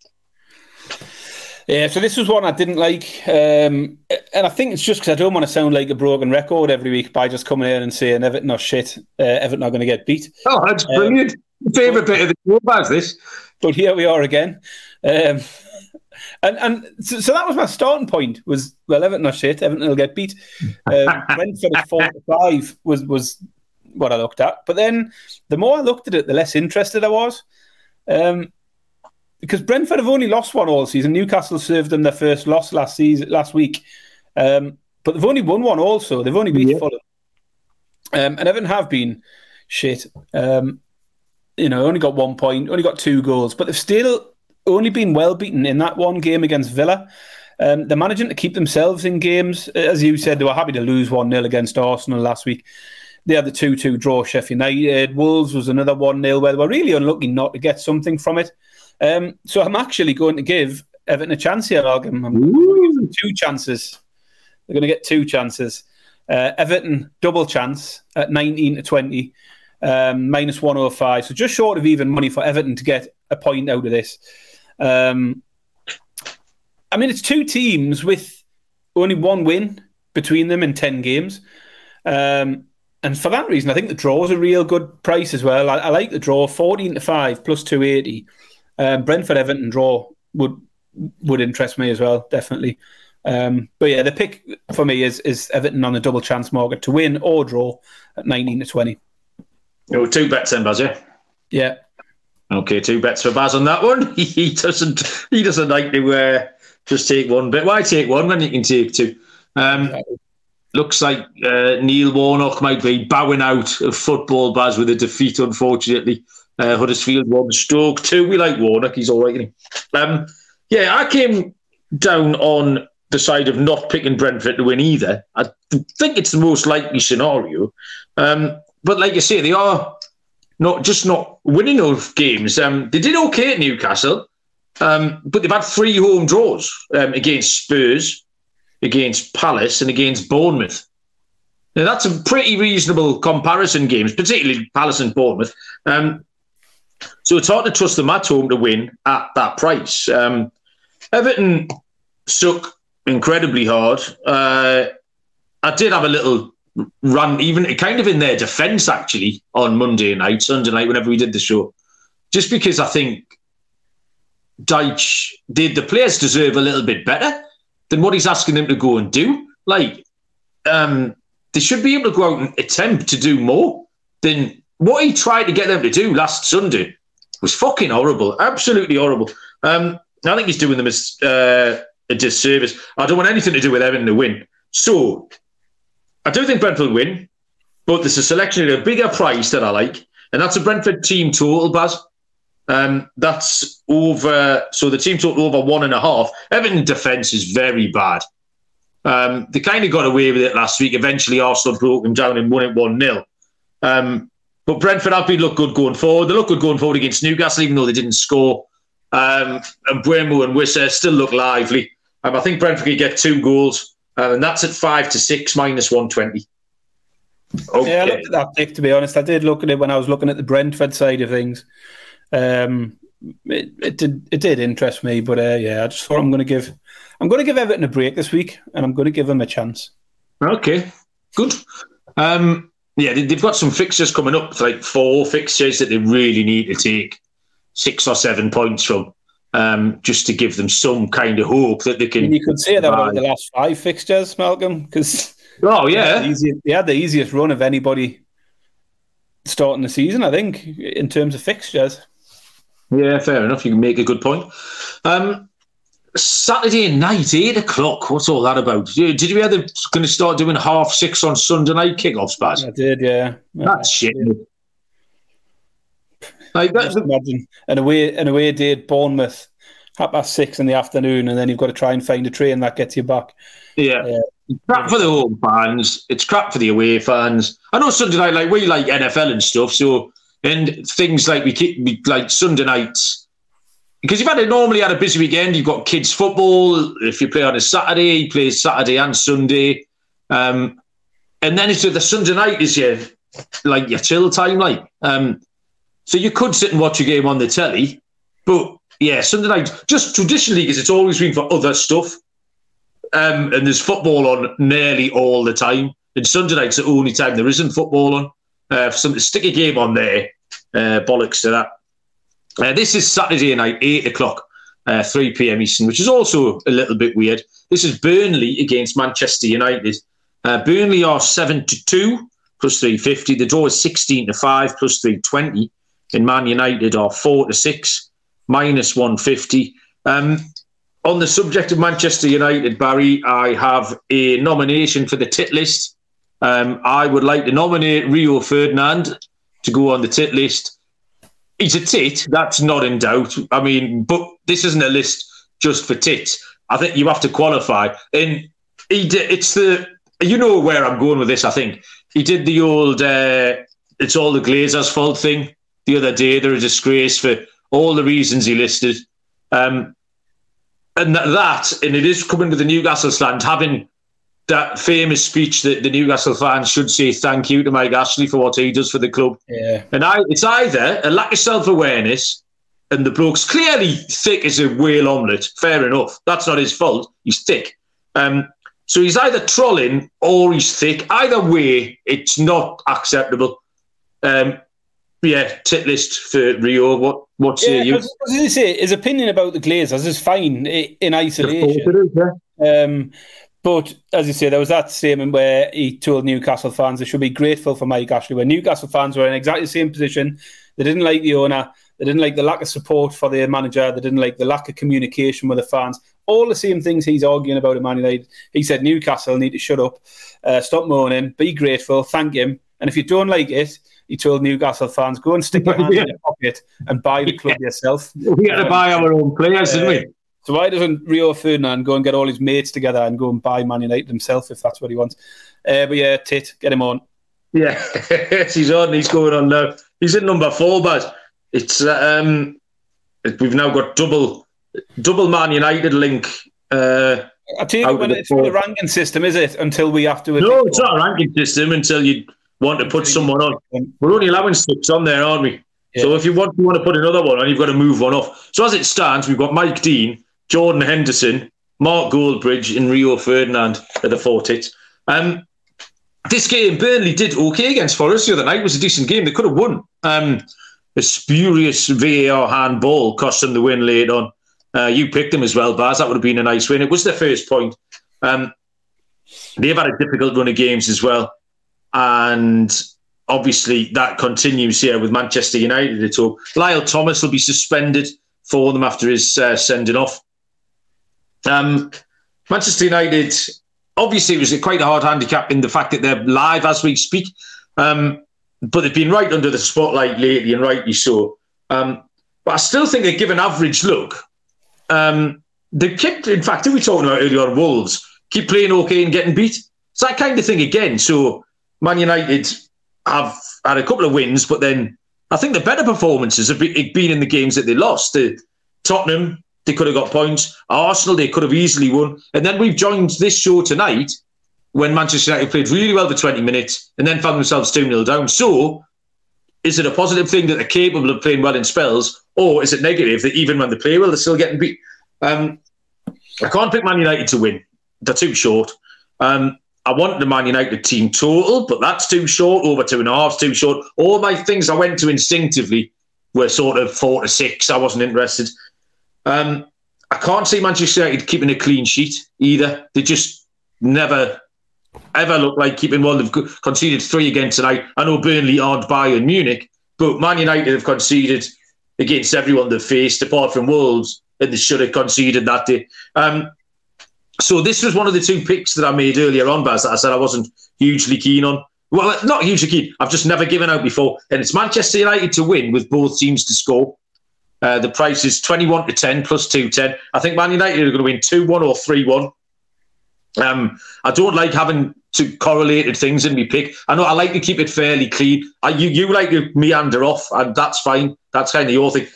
Yeah, so this was one I didn't like. Um, and I think it's just because I don't want to sound like a broken record every week by just coming in and saying Everton are shit, uh, Everton are going to get beat. Oh, that's um, brilliant. Favourite bit of the show about this. But here we are again. Um, and and so, so, that was my starting point. Was well, Everton are shit. Everton will get beat. Um, Brentford at four to five was was what I looked at. But then the more I looked at it, the less interested I was. Um, because Brentford have only lost one all season. Newcastle served them their first loss last season, last week, um, but they've only won one. Also, they've only beat yeah. Fulham, um, and Everton have been shit. Um, you know, only got one point, only got two goals, but they've still only been well beaten in that one game against Villa. Um, they're managing to keep themselves in games. As you said, they were happy to lose 1 0 against Arsenal last week. They had the 2 2 draw Sheffield United. Wolves was another 1 0 where they were really unlucky not to get something from it. Um, so I'm actually going to give Everton a chance here, Malcolm. I'm going to give them two chances. They're going to get two chances. Uh, Everton double chance at 19 to 20, um, minus 105. So just short of even money for Everton to get a point out of this. Um, I mean, it's two teams with only one win between them in 10 games. Um, and for that reason, I think the draw is a real good price as well. I, I like the draw 14 to 5 plus 280. Um, Brentford Everton draw would would interest me as well, definitely. Um, but yeah, the pick for me is is Everton on a double chance market to win or draw at nineteen to twenty. Oh, two bets then, Baz, yeah? Yeah. Okay, two bets for Baz on that one. he doesn't he doesn't like to uh, just take one bet. Why take one when you can take two? Um, looks like uh, Neil Warnock might be bowing out of football, Baz, with a defeat, unfortunately. Uh, Huddersfield one, Stoke two. We like Warnock; he's all right. Um, yeah, I came down on the side of not picking Brentford to win either. I think it's the most likely scenario. Um, but like you say, they are not just not winning those games. Um, they did okay at Newcastle, um, but they've had three home draws um, against Spurs, against Palace, and against Bournemouth. Now that's a pretty reasonable comparison games, particularly Palace and Bournemouth. Um, so it's hard to trust them at home to win at that price. Um, Everton suck incredibly hard. Uh, I did have a little run, even kind of in their defence, actually, on Monday night, Sunday night, whenever we did the show, just because I think Dyche did the players deserve a little bit better than what he's asking them to go and do. Like, um, they should be able to go out and attempt to do more than what he tried to get them to do last Sunday was fucking horrible, absolutely horrible. Um, I think he's doing them as uh, a disservice. I don't want anything to do with Everton to win. So I do think Brentford win, but there's a selection at a bigger price that I like, and that's a Brentford team total, Baz. Um, that's over. So the team total over one and a half. Everton defence is very bad. Um, they kind of got away with it last week. Eventually, Arsenal broke them down and won it one 0 um, but Brentford have been look good going forward. They look good going forward against Newcastle, even though they didn't score. Um, and Mbeumo and Wissa still look lively. Um, I think Brentford could get two goals, um, and that's at five to six minus one twenty. Okay. Yeah, I looked at that pick. To be honest, I did look at it when I was looking at the Brentford side of things. Um, it, it did it did interest me, but uh, yeah, I just thought I'm going to give I'm going to give Everton a break this week, and I'm going to give them a chance. Okay, good. Um, yeah, they've got some fixtures coming up, like four fixtures that they really need to take six or seven points from, um, just to give them some kind of hope that they can. you could say that about the last five fixtures, Malcolm, because oh yeah, the they had the easiest run of anybody starting the season, I think, in terms of fixtures. Yeah, fair enough. You can make a good point. Um, Saturday night, eight o'clock. What's all that about? Did you hear they're going to start doing half six on Sunday night kickoffs, Baz? I did, yeah. That's shit. Like that, imagine an away an away day at Bournemouth, half past six in the afternoon, and then you've got to try and find a train that gets you back. Yeah. yeah. Crap for the home fans. It's crap for the away fans. I know Sunday night, like we like NFL and stuff, so and things like we keep like Sunday nights because you've had a, normally had a busy weekend. You've got kids football. If you play on a Saturday, you play Saturday and Sunday, um, and then it's the Sunday night is your like your chill time, like. Um, so you could sit and watch a game on the telly, but yeah, Sunday night just traditionally because it's always been for other stuff. um, and there's football on nearly all the time. And Sunday night's the only time there isn't football on. Uh, for some stick a game on there, uh, bollocks to that. Uh, this is Saturday night, eight o'clock, uh, three pm Eastern, which is also a little bit weird. This is Burnley against Manchester United. Uh, Burnley are seven to two plus three fifty. The draw is sixteen to five plus three twenty. And Man United are four to six minus one fifty. Um, on the subject of Manchester United, Barry, I have a nomination for the tit list. Um, I would like to nominate Rio Ferdinand to go on the tit list. He's a tit, that's not in doubt. I mean, but this isn't a list just for tits. I think you have to qualify. And he did, it's the, you know where I'm going with this, I think. He did the old, uh, it's all the Glazers' fault thing the other day. They're a disgrace for all the reasons he listed. Um, and that, and it is coming to the Newcastle stand, having that famous speech that the Newcastle fans should say thank you to Mike Ashley for what he does for the club. Yeah. And I, it's either a lack of self awareness, and the bloke's clearly thick as a whale omelette. Fair enough. That's not his fault. He's thick. Um, so he's either trolling or he's thick. Either way, it's not acceptable. Um, yeah, tit list for Rio. What what say Yeah, you? as as I say, his opinion about the Glazers is fine in isolation. Um, but as you say, there was that statement where he told Newcastle fans they should be grateful for Mike Ashley. When Newcastle fans were in exactly the same position, they didn't like the owner, they didn't like the lack of support for their manager, they didn't like the lack of communication with the fans. All the same things he's arguing about at Man United. He said Newcastle need to shut up, uh, stop moaning, be grateful, thank him, and if you don't like it. He told Newcastle fans, "Go and stick your hand Yeah. in your pocket and buy the club yourself." We had to buy our own players, didn't we? So why doesn't Rio Ferdinand go and get all his mates together and go and buy Man United himself if that's what he wants? Uh, but yeah, tit, get him on. Yeah, he's on. He's going on now. He's at number four, but it's um, we've now got double double Man United link. Uh, I take Out it when it's not a ranking system, is it? Until we have to. no, it's not a ranking system until you want to put someone on. We're only allowing six on there, aren't we? So if you want you want to put another one on, you've got to move one off. So as it stands, we've got Mike Dean, Jordan Henderson, Mark Goldbridge, and Rio Ferdinand at the four tits. Um, this game, Burnley did okay against Forest the other night. It was a decent game. They could have won. Um, a spurious VAR handball cost them the win late on. Uh, you picked them as well, Baz. That would have been a nice win. It was their first point. Um, they've had a difficult run of games as well. And obviously that continues here with Manchester United at all. Lyle Thomas will be suspended for them after his uh, sending off. Um, Manchester United, obviously, it was quite a hard handicap in the fact that they're live as we speak. Um, but they've been right under the spotlight lately, and rightly so. Um, but I still think they give an average look. Um, they kept, in fact, who we talking about earlier Wolves, keep playing okay and getting beat. It's that kind of thing again. So Man United have had a couple of wins, but then I think the better performances have be- been in the games that they lost. The Tottenham, they could have got points. Arsenal, they could have easily won. And then we've joined this show tonight when Manchester United played really well for 20 minutes and then found themselves 2 0 down. So is it a positive thing that they're capable of playing well in spells, or is it negative that even when they play well, they're still getting beat? Um, I can't pick Man United to win. They're too short. Um, I want the Man United team total, but that's too short. Over two and a half, too short. All my things I went to instinctively were sort of four to six. I wasn't interested. Um, I can't see Manchester United keeping a clean sheet either. They just never, ever look like keeping one. They've conceded three again tonight. I know Burnley aren't Bayern Munich, but Man United have conceded against everyone they've faced, apart from Wolves, and they should have conceded that day. Um, so this was one of the two picks that I made earlier on, Baz, that I said I wasn't hugely keen on. Well, not hugely keen. I've just never given out before. And it's Manchester United to win with both teams to score. Uh, the price is 21 to 10 plus 210. I think Man United are going to win 2 1 or 3 1. Um, I don't like having to correlated things in my pick. I know I like to keep it fairly clean. I, you, you like to meander off, and that's fine. That's kind of your thing.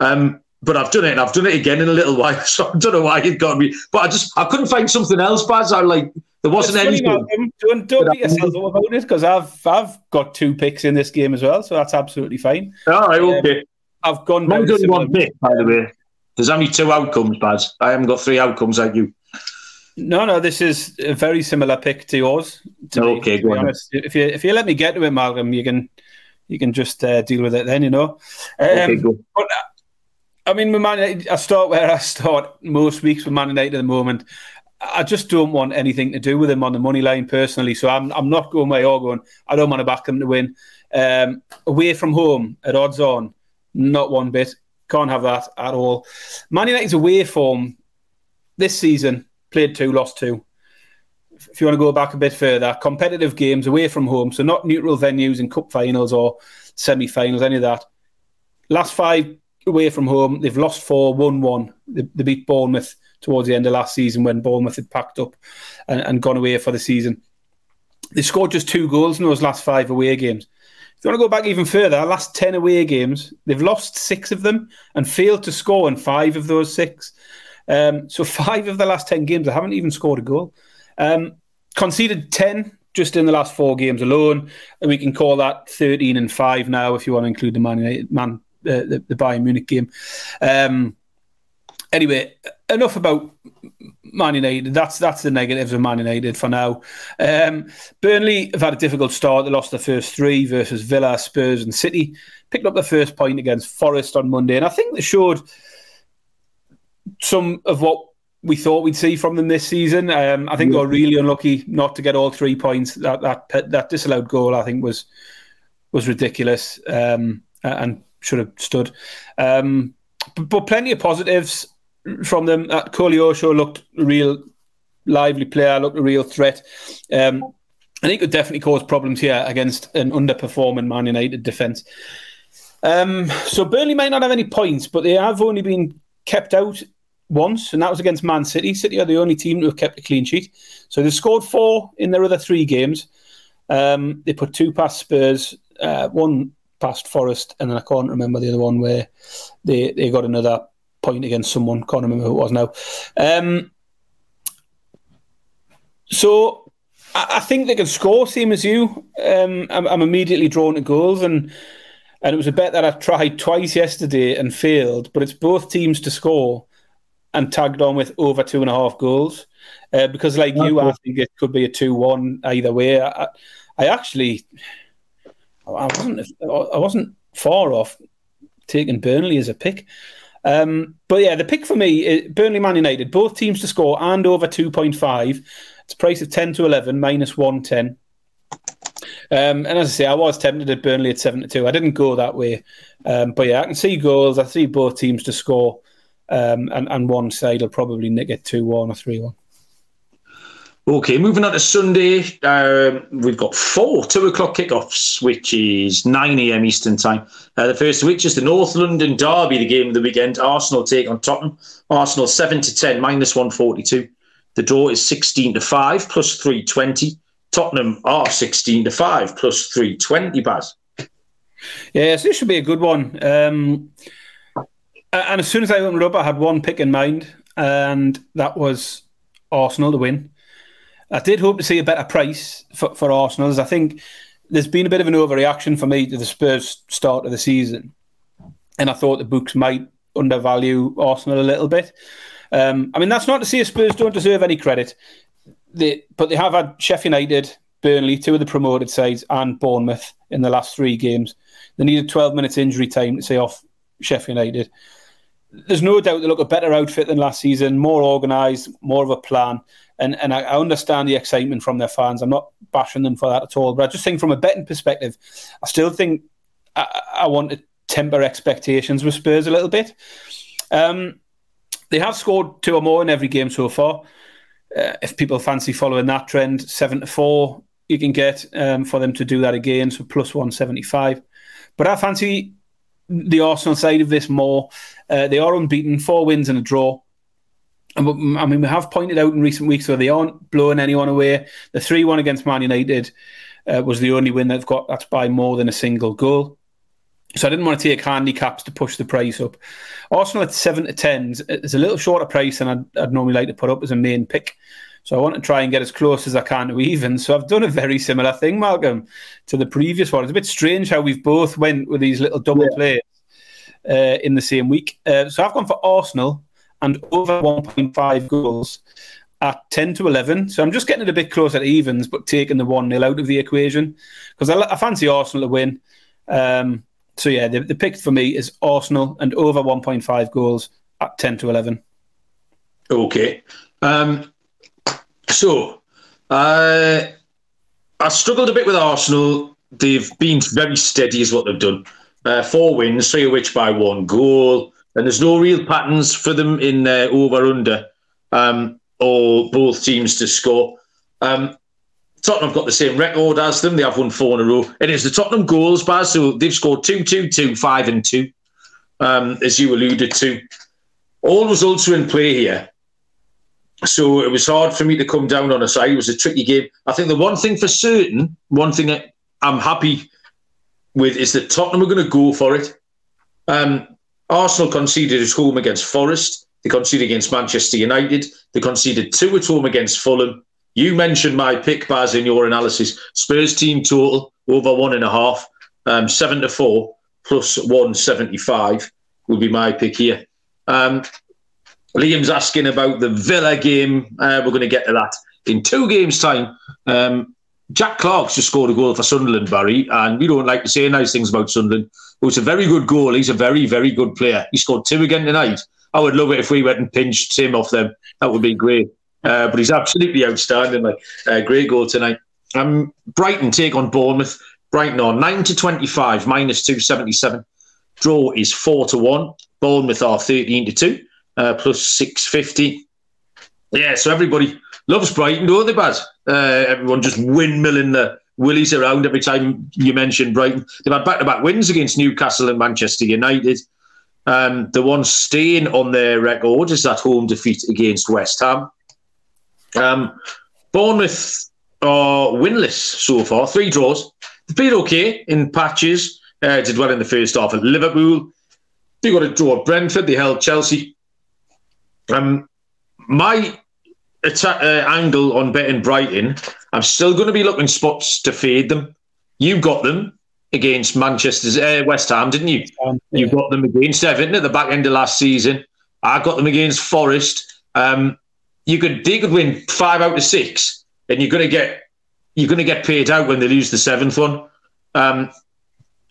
Um, but I've done it, and I've done it again in a little while. So I don't know why it got me. But I just I couldn't find something else, Baz. I like there wasn't anything. Malcolm. Don't, don't beat yourself up about it because I've I've got two picks in this game as well, so that's absolutely fine. All right, okay. I've gone Mine's only one pick, by the way. There's only two outcomes, Baz. I haven't got three outcomes like you. No, no, this is a very similar pick to yours. To okay, me, to honest. If you if you let me get to it, Malcolm, you can you can just uh, deal with it then. You know. Um, okay, go. But, I mean, Man United, I start where I start most weeks with Man United at the moment. I just don't want anything to do with him on the money line personally. So I'm I'm not going where you're going. I don't want to back him to win. Um, away from home at odds on, not one bit. Can't have that at all. Man United's away form this season played two, lost two. If you want to go back a bit further, competitive games away from home, so not neutral venues in cup finals or semi finals, any of that. Last five away from home, they've lost four, won one. They, they beat Bournemouth towards the end of last season when Bournemouth had packed up and, and gone away for the season. They scored just two goals in those last five away games. If you want to go back even further, last 10 away games, they've lost six of them and failed to score in five of those six. Um, so five of the last 10 games, they haven't even scored a goal. Um, conceded 10 just in the last four games alone. And we can call that 13 and 5 now if you want to include the Man United, Man, uh, the, the Bayern Munich game. Um, anyway, enough about Man United. That's that's the negatives of Man United for now. Um, Burnley have had a difficult start. They lost the first three versus Villa, Spurs, and City. Picked up the first point against Forest on Monday, and I think they showed some of what we thought we'd see from them this season. Um, I think yeah. they were really unlucky not to get all three points. That that that disallowed goal, I think, was was ridiculous um, and should have stood. Um, but, but, plenty of positives from them. That Koleosho looked a real lively player, looked a real threat. Um, I think could definitely cause problems here against an underperforming Man United defence. Um, so Burnley might not have any points, but they have only been kept out once, and that was against Man City. City are the only team who have kept a clean sheet. So they scored four in their other three games. Um, they put two past Spurs, uh, one past Forest, and then I can't remember the other one where they, they got another point against someone. Can't remember who it was now. Um, so I, I, think they can score, same as you. Um, I'm, I'm immediately drawn to goals, and and it was a bet that I tried twice yesterday and failed, but it's both teams to score and tagged on with over two and a half goals. Uh, because, like you, I think it could be a 2 1 either way. I, I actually, I wasn't, I wasn't far off taking Burnley as a pick. Um, but yeah, the pick for me, Burnley Man United, both teams to score and over 2.5. It's a price of 10 to 11, minus 110. Um, and as I say, I was tempted at Burnley at seven to two. I didn't go that way, um, but yeah, I can see goals. I see both teams to score, um, and and one side will probably nick it two one or three one. Okay, moving on to Sunday, uh, we've got four two o'clock kickoffs, which is nine a.m. Eastern time. Uh, the first of which is the North London Derby, the game of the weekend. Arsenal take on Tottenham. Arsenal seven to ten, minus one forty two. The draw is sixteen to five, plus three twenty. Tottenham are 16 to 5 plus 320, Baz. Yes, this should be a good one. Um, and as soon as I opened up, I had one pick in mind, and that was Arsenal to win. I did hope to see a better price for, for Arsenal, as I think there's been a bit of an overreaction for me to the Spurs start of the season. And I thought the books might undervalue Arsenal a little bit. Um, I mean, that's not to say Spurs don't deserve any credit they but they have had Sheffield United, Burnley, two of the promoted sides, and Bournemouth in the last three games. They needed 12 minutes injury time to say off Sheffield United. There's no doubt they look a better outfit than last season, more organised, more of a plan. And and I, I understand the excitement from their fans. I'm not bashing them for that at all. But I just think from a betting perspective, I still think I, I want to temper expectations with Spurs a little bit. Um, they have scored two or more in every game so far uh, if people fancy following that trend, seven to four you can get um, for them to do that again, so plus one seventy five. But I fancy the Arsenal side of this more. Uh, they are unbeaten, four wins and a draw. I mean, we have pointed out in recent weeks where they aren't blowing anyone away. The three one against Man United uh, was the only win they've got. That's by more than a single goal. So I didn't want to take handicaps to push the price up. Arsenal at seven to ten is a little shorter price than I'd, I'd, normally like to put up as a main pick. So I want to try and get as close as I can to even. So I've done a very similar thing, Malcolm, to the previous one. It's a bit strange how we've both went with these little double yeah. plays uh, in the same week. Uh, so I've gone for Arsenal and over 1.5 goals. at 10 to 11. So I'm just getting it a bit closer to evens, but taking the 1 0 out of the equation because I, I, fancy Arsenal to win. Um, so yeah, the, the pick for me is Arsenal and over 1.5 goals at 10 to 11. Okay. Um, so uh, I struggled a bit with Arsenal. They've been very steady, is what they've done. Uh, four wins, three of which by one goal. And there's no real patterns for them in uh, over under um, or both teams to score. Um, Tottenham have got the same record as them. They have won four in a row. And it's the Tottenham goals, Baz. So they've scored 2 2 2, 5 and 2, um, as you alluded to. All results are in play here. So it was hard for me to come down on a side. It was a tricky game. I think the one thing for certain, one thing that I'm happy with is that Tottenham are going to go for it. Um, Arsenal conceded at home against Forest. They conceded against Manchester United. They conceded two at home against Fulham. You mentioned my pick, Baz, in your analysis. Spurs team total over one and a half, um, seven to four plus one seventy five would be my pick here. Um, Liam's asking about the Villa game. Uh, we're going to get to that in two games' time. Um, Jack Clarke's just scored a goal for Sunderland, Barry, and we don't like to say nice things about Sunderland. But it's a very good goal. He's a very, very good player. He scored two again tonight. I would love it if we went and pinched him off them. That would be great. Uh, but he's absolutely outstanding. Like uh, great goal tonight. Um, Brighton take on Bournemouth. Brighton on nine to twenty-five, minus two seventy-seven. Draw is four to one. Bournemouth are thirteen to two uh, plus 650. Yeah, so everybody loves Brighton, don't they, Baz? Uh, everyone just windmilling the willies around every time you mention Brighton. They've had back-to-back wins against Newcastle and Manchester United. Um, the one staying on their record is that home defeat against West Ham. Um, Bournemouth are winless so far, three draws. They played okay in patches. Uh, did well in the first half at Liverpool. They got a draw at Brentford. They held Chelsea um, my atta- uh, angle on betting Brighton, I'm still going to be looking spots to fade them. You got them against Manchester's uh, West Ham, didn't you? Um, yeah. You got them against Everton at the back end of last season. I got them against Forest. Um, you could they could win five out of six, and you're going to get you're going to get paid out when they lose the seventh one. Um,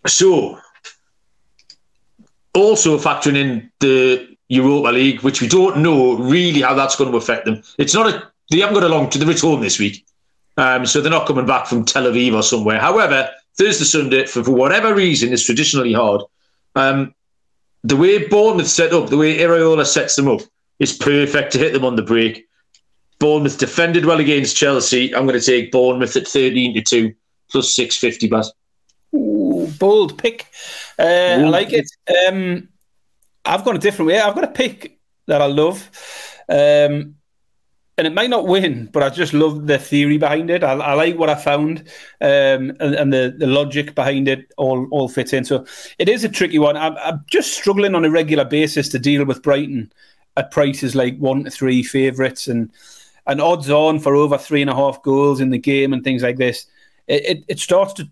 so, also factoring in the Europa League, which we don't know really how that's going to affect them. It's not a they haven't got a long to the return this week, um, so they're not coming back from Tel Aviv or somewhere. However, Thursday Sunday for, for whatever reason is traditionally hard. Um, the way Bournemouth set up, the way Iraola sets them up, is perfect to hit them on the break. Bournemouth defended well against Chelsea. I'm going to take Bournemouth at 13 to 2 plus 650 Baz. Ooh, bold pick. Uh, I like it. Um, I've gone a different way. I've got a pick that I love. Um, and it might not win, but I just love the theory behind it. I, I like what I found, um, and, and, the, the logic behind it all all fits in. So it is a tricky one. I'm, I'm, just struggling on a regular basis to deal with Brighton at prices like one to three favourites and and odds on for over three and a half goals in the game and things like this. It, it, it starts to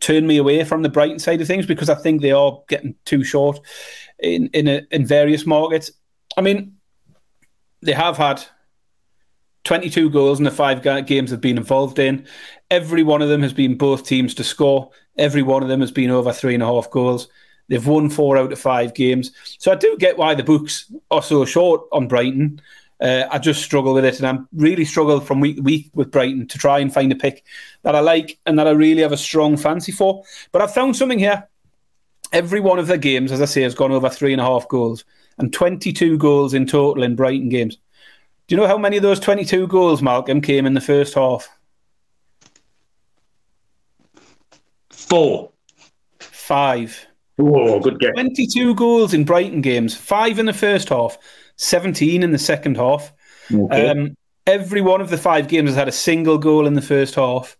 turn me away from the Brighton side of things because I think they are getting too short in in a, in various markets. I mean, they have had 22 goals in the five games they've been involved in. Every one of them has been both teams to score. Every one of them has been over three and a half goals. They've won four out of five games. So I do get why the books are so short on Brighton. Uh, I just struggle with it, and I'm really struggle from week to week with Brighton to try and find a pick that I like and that I really have a strong fancy for. But I've found something here every one of their games, as I say, has gone over three and a half goals and 22 goals in total in Brighton games. Do you know how many of those 22 goals, Malcolm, came in the first half? Four. Five. Oh, good game. 22 goals in Brighton games, five in the first half, 17 in the second half. Okay. Um, every one of the five games has had a single goal in the first half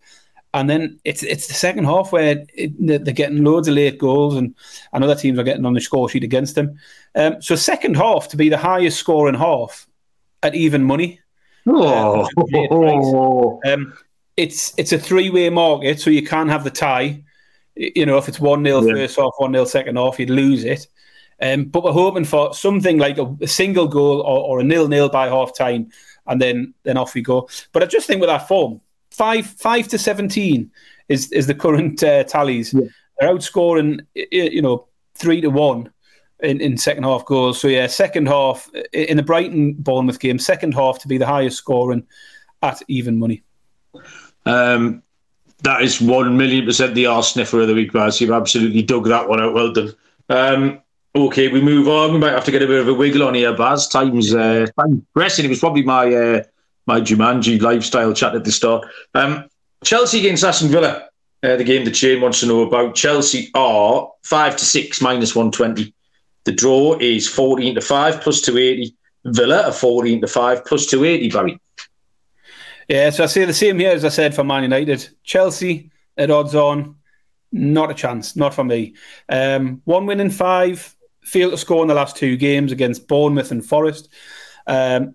and then it's it's the second half where it, they're getting loads of late goals, and, and other teams are getting on the score sheet against them. Um, so second half to be the highest score in half at even money. Oh. Um, it's it's a three way market, so you can't have the tie. You know, if it's one 0 yeah. first half, one 0 second half, you'd lose it. Um, but we're hoping for something like a, a single goal or, or a nil nil by half time and then then off we go. But I just think with our form, five five to seventeen is is the current uh, tallies. Yeah. They're outscoring, you know, three to one in, in second half goals. So yeah, second half in the Brighton Bournemouth game, second half to be the highest scoring at even money. Um, that is one million percent the arse sniffer of the week, guys. You've absolutely dug that one out. Well done. Um, okay, we move on. We might have to get a bit of a wiggle on here, Baz. Time's uh, time pressing. It was probably my uh, my Jumanji lifestyle chat at the start. Um, Chelsea against Aston Villa. Uh, the game the chain wants to know about. Chelsea are five to six minus one twenty. The draw is fourteen to five plus two eighty. Villa are fourteen to five plus two eighty. Barry. Yeah, so I say the same here as I said for Man United. Chelsea at odds on, not a chance, not for me. Um, one win in five, failed to score in the last two games against Bournemouth and Forest. Um,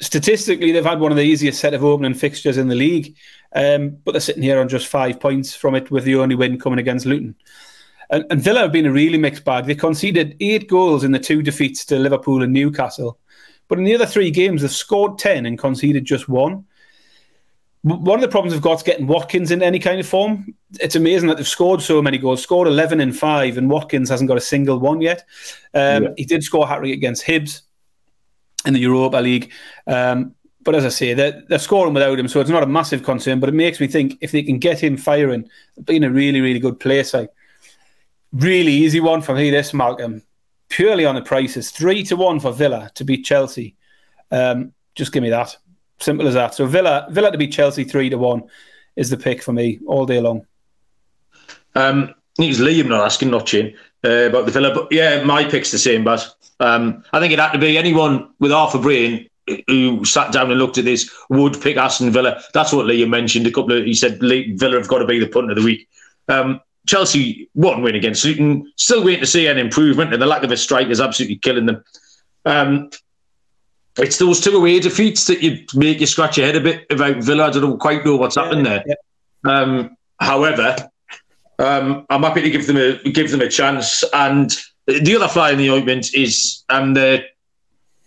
statistically, they've had one of the easiest set of opening fixtures in the league, um, but they're sitting here on just five points from it, with the only win coming against Luton. And, and Villa have been a really mixed bag. They conceded eight goals in the two defeats to Liverpool and Newcastle, but in the other three games, they've scored ten and conceded just one one of the problems we've got is getting Watkins in any kind of form. It's amazing that they've scored so many goals, scored 11 in five, and Watkins hasn't got a single one yet. Um, yeah. He did score a hat trick against Hibs in the Europa League. Um, but as I say, they're, they're, scoring without him, so it's not a massive concern. But it makes me think if they can get him firing, in a really, really good place. Like, really easy one for me, this, Malcolm. Purely on the prices. Three to one for Villa to beat Chelsea. Um, just give me that. Simple as that. So Villa, Villa to beat Chelsea three to one is the pick for me all day long. Um, it's Liam not asking, not Chin, uh, about the Villa. But yeah, my pick's the same, Baz. Um, I think it had to be anyone with half a brain who sat down and looked at this would pick Aston Villa. That's what Liam mentioned. A couple of he said Villa have got to be the punt of the week. Um, Chelsea one win against Luton. Still waiting to see an improvement, and the lack of a strike is absolutely killing them. Um, it's those two away defeats that you make you scratch your head a bit about Villa. I don't quite know what's yeah, happened there. Yeah. Um, however, um, I'm happy to give them a give them a chance. And the other fly in the ointment is um, the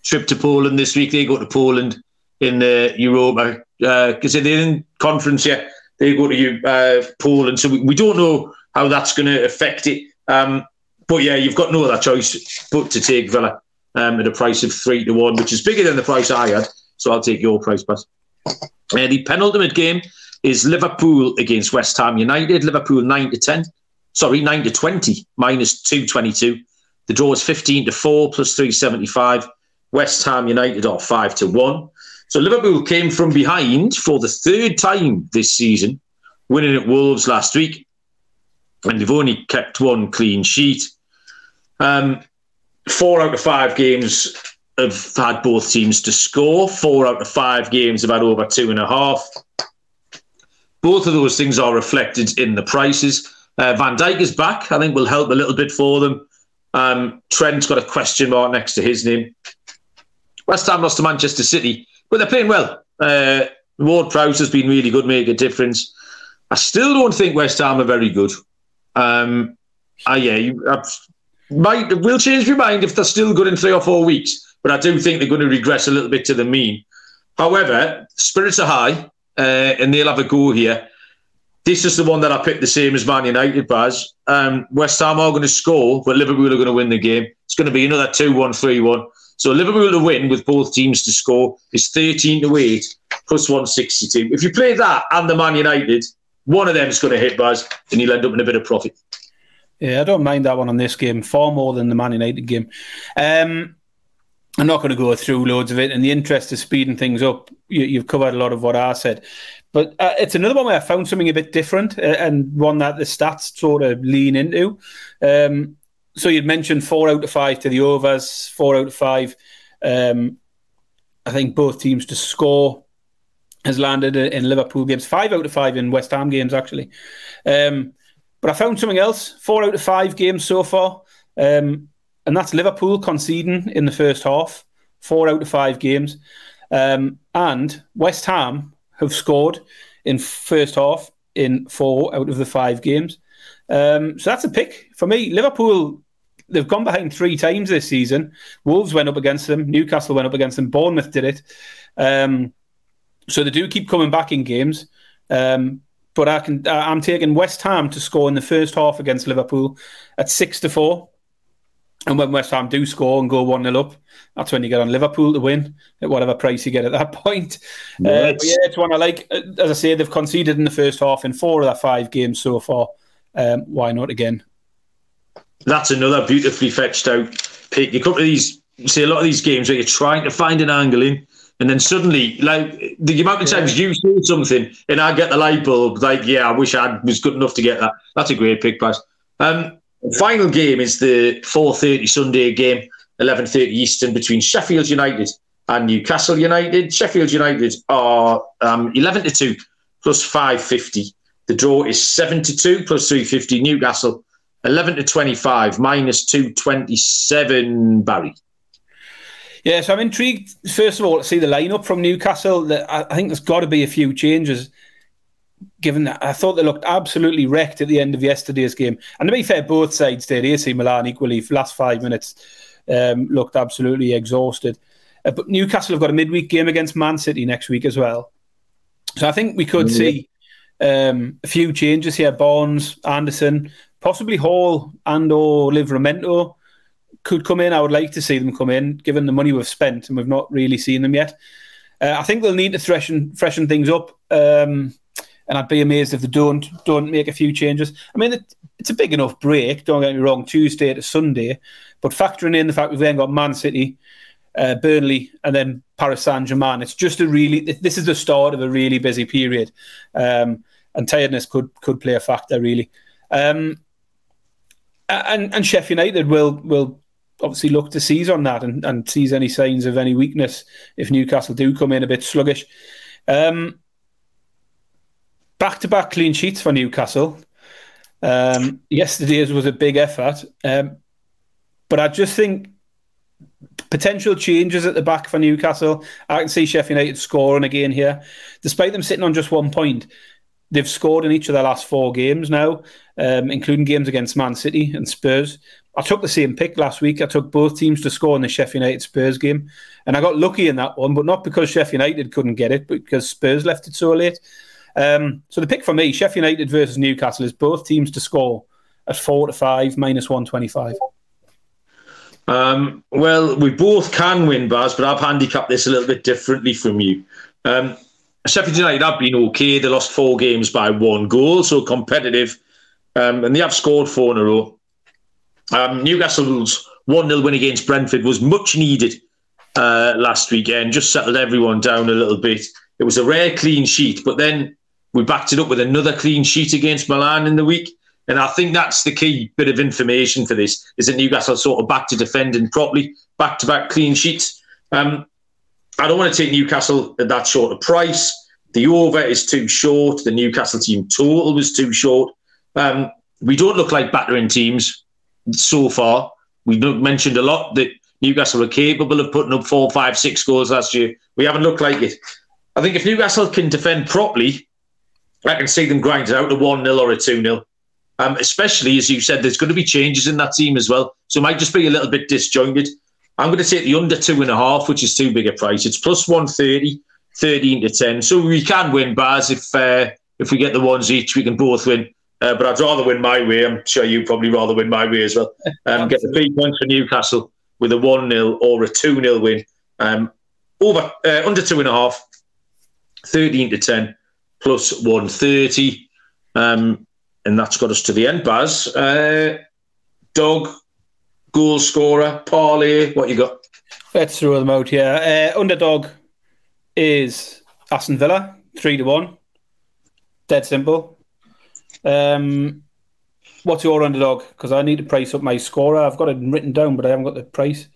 trip to Poland this week. They go to Poland in the Europa because uh, they're in conference. Yeah, they go to uh, Poland, so we, we, don't know how that's going to affect it. Um, but yeah, you've got no other choice but to take Villa um, at a price of three to one, which is bigger than the price I had. So I'll take your price, pass. Uh, the penultimate game is Liverpool against West Ham United. Liverpool nine to ten, sorry nine to twenty minus two twenty two. The draw is fifteen to four plus three seventy five. West Ham United are five to one. So Liverpool came from behind for the third time this season, winning at Wolves last week, and they've only kept one clean sheet. Um, four out of five games have had both teams to score. Four out of five games have had over two and a half. Both of those things are reflected in the prices. Uh, Van Dijk is back. I think will help a little bit for them. Um, Trent's got a question mark next to his name. West Ham lost to Manchester City, but they're playing well. Uh, Ward Prowse has been really good, make a difference. I still don't think West Ham are very good. Um, uh, yeah, you, might will change my mind if they're still good in three or four weeks. But I do think they're going to regress a little bit to the mean. However, spirits are high, uh, and they'll have a go here. This is the one that I picked the same as Man United, Baz. Um, West Ham are going to score, but Liverpool are going to win the game. It's going to be another 2 1 3 1. So Liverpool to win with both teams to score is 13 to 8 plus 162. If you play that and the Man United, one of them is going to hit Baz, and you'll end up in a bit of profit. Yeah, I don't mind that one on this game far more than the Man United game. Um, I'm not going to go through loads of it. In the interest of speeding things up, you, have covered a lot of what I said. But uh, it's another one where I found something a bit different uh, and one that the stats sort of lean into. Um, so you'd mentioned four out of five to the overs, four out of five. Um, I think both teams to score has landed in Liverpool games, five out of five in West Ham games, actually. Um, but I found something else. Four out of five games so far, um, and that's Liverpool conceding in the first half. Four out of five games, um, and West Ham have scored in first half in four out of the five games. Um, so that's a pick for me. Liverpool they've gone behind three times this season. Wolves went up against them. Newcastle went up against them. Bournemouth did it. Um, so they do keep coming back in games. Um, but I can I'm taking West Ham to score in the first half against Liverpool at six to four. And when West Ham do score and go 1 0 up, that's when you get on Liverpool to win at whatever price you get at that point. Uh, yeah, it's one I like. Uh, as I say, they've conceded in the first half in four of their five games so far. Um, why not again? That's another beautifully fetched out pick. You come to these, see a lot of these games where you're trying to find an angle in, and then suddenly, like the amount of times yeah. you say something and I get the light bulb, like, yeah, I wish I was good enough to get that. That's a great pick, Baz. Um, Final game is the 4:30 Sunday game, 11:30 Eastern between Sheffield United and Newcastle United. Sheffield United are um, 11 to two plus 550. The draw is 7 to two plus 350. Newcastle 11 to 25 minus 227. Barry. Yeah, so I'm intrigued. First of all, to see the lineup from Newcastle. that I think there's got to be a few changes given that I thought they looked absolutely wrecked at the end of yesterday's game. And to be fair, both sides did. AC Milan equally, last five minutes, um, looked absolutely exhausted. Uh, but Newcastle have got a midweek game against Man City next week as well. So I think we could mm-hmm. see um, a few changes here. Barnes, Anderson, possibly Hall and or Livramento could come in. I would like to see them come in, given the money we've spent and we've not really seen them yet. Uh, I think they'll need to freshen, freshen things up. Um, and I'd be amazed if they don't don't make a few changes. I mean, it, it's a big enough break. Don't get me wrong, Tuesday to Sunday, but factoring in the fact we've then got Man City, uh, Burnley, and then Paris Saint Germain, it's just a really. This is the start of a really busy period, um, and tiredness could could play a factor really. Um, and and Sheffield United will will obviously look to seize on that and, and seize any signs of any weakness if Newcastle do come in a bit sluggish. Um, back to back clean sheets for Newcastle. Um, yesterday's was a big effort, um, but I just think potential changes at the back for Newcastle. I can see Sheffield United scoring again here, despite them sitting on just one point. They've scored in each of their last four games now, um, including games against Man City and Spurs. I took the same pick last week. I took both teams to score in the Sheffield United Spurs game, and I got lucky in that one, but not because Sheffield United couldn't get it, but because Spurs left it so late. Um, so the pick for me, Sheffield United versus Newcastle, is both teams to score at four to five, minus 125. Um, well, we both can win, Baz, but I've handicapped this a little bit differently from you. Um, Sheffield United have been okay. They lost four games by one goal, so competitive. Um, and they have scored four in a row. Um, Newcastle's 1 0 win against Brentford was much needed uh, last weekend, just settled everyone down a little bit. It was a rare clean sheet, but then we backed it up with another clean sheet against Milan in the week. And I think that's the key bit of information for this is that Newcastle sort of back to defending properly, back to back clean sheets. Um, I don't want to take Newcastle at that short of price. The over is too short. The Newcastle team total was too short. Um, we don't look like battering teams so far. We've mentioned a lot that Newcastle were capable of putting up four, five, six goals last year. We haven't looked like it. I think if Newcastle can defend properly, I can see them grinding out a 1 0 or a 2 0. Um, especially as you said, there's going to be changes in that team as well. So it might just be a little bit disjointed. I'm going to take the under two and a half, which is too big a price. It's plus 130, 13 to 10. So we can win Baz if uh, if we get the ones each, we can both win. Uh, but I'd rather win my way. I'm sure you'd probably rather win my way as well. Um, get the three points for Newcastle with a 1 0 or a 2 0 win. Um, over uh, under two and a half, 13 to 10 plus 130. Um, and that's got us to the end, Baz. Uh, dog, goal scorer, parlay, what you got? Let's throw them out here. Uh, underdog is Aston Villa, 3 to 1. Dead simple. Um, what's your underdog? Because I need to price up my scorer. I've got it written down, but I haven't got the price.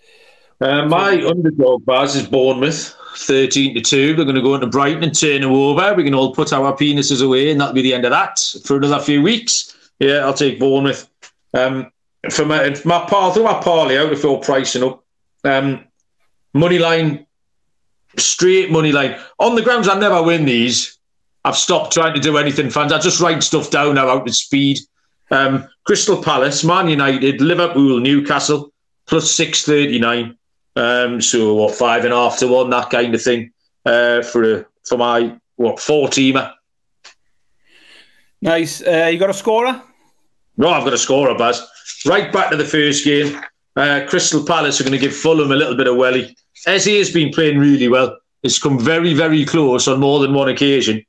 Uh, my underdog, Baz, is Bournemouth. 13 to 2. We're going to go into Brighton and turn them over. We can all put our penises away, and that'll be the end of that for another few weeks. Yeah, I'll take Bournemouth. Um, for my, my par, throw my parlay out if you're pricing up. Um, money line, straight money line. On the grounds, I never win these. I've stopped trying to do anything fans. I just write stuff down now out of speed. Um, Crystal Palace, Man United, Liverpool, Newcastle, plus 639. Um, so, what, five and a half to one, that kind of thing uh, for a, for my, what, four teamer. Nice. Uh, you got a scorer? No, I've got a scorer, Baz. Right back to the first game. Uh, Crystal Palace are going to give Fulham a little bit of welly. Eze has been playing really well. He's come very, very close on more than one occasion.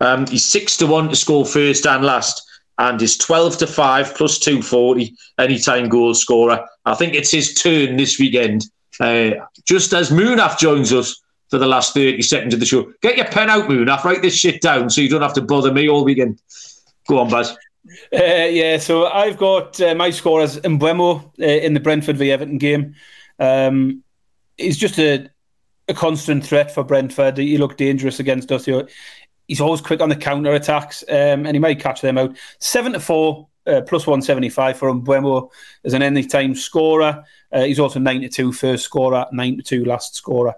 Um, he's six to one to score first and last, and is twelve to five plus two forty anytime goal scorer. I think it's his turn this weekend. Uh, just as Munaf joins us for the last thirty seconds of the show. Get your pen out, Munaf. Write this shit down so you don't have to bother me all weekend. Go on, Baz. Uh, yeah, so I've got uh, my score as Mbeumo uh, in the Brentford v Everton game. Um, he's just a, a constant threat for Brentford. He looked dangerous against us. He's always quick on the counter attacks, um, and he might catch them out. Seven to four, uh, plus one seventy five for Mbeumo as an anytime scorer. Uh, he's also nine to two first scorer, nine to two last scorer.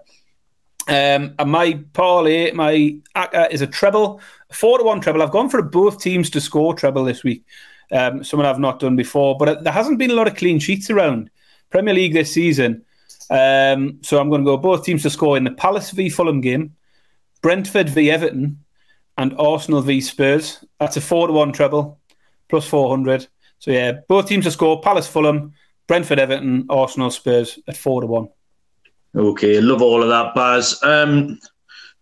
Um, and my parlay, my ACCA is a treble, four to one treble. I've gone for both teams to score treble this week. Um, something I've not done before, but there hasn't been a lot of clean sheets around Premier League this season. Um, so I'm going to go both teams to score in the Palace v Fulham game, Brentford v Everton, and Arsenal v Spurs. That's a four to one treble, plus four hundred. So yeah, both teams to score: Palace, Fulham, Brentford, Everton, Arsenal, Spurs at four to one. Okay, love all of that, Baz. Um,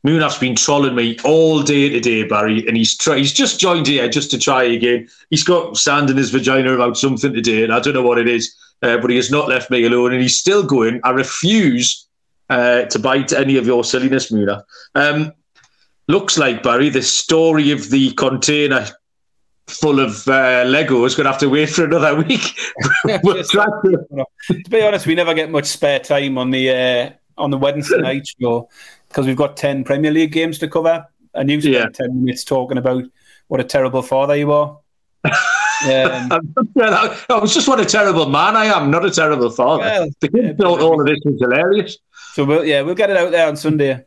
Munaf's been trolling me all day today, Barry, and he's try- he's just joined here just to try again. He's got sand in his vagina about something today, and I don't know what it is, uh, but he has not left me alone, and he's still going. I refuse uh, to bite any of your silliness, Munaf. Um, looks like Barry, the story of the container full of uh, Lego is going to have to wait for another week. to... to be honest, we never get much spare time on the uh, on the Wednesday night show because we've got ten Premier League games to cover, and you spent yeah. ten minutes talking about what a terrible father you are. Um, I was just what a terrible man I am, not a terrible father. Well, the kids yeah, thought all of this was hilarious. So we'll, yeah, we'll get it out there on Sunday.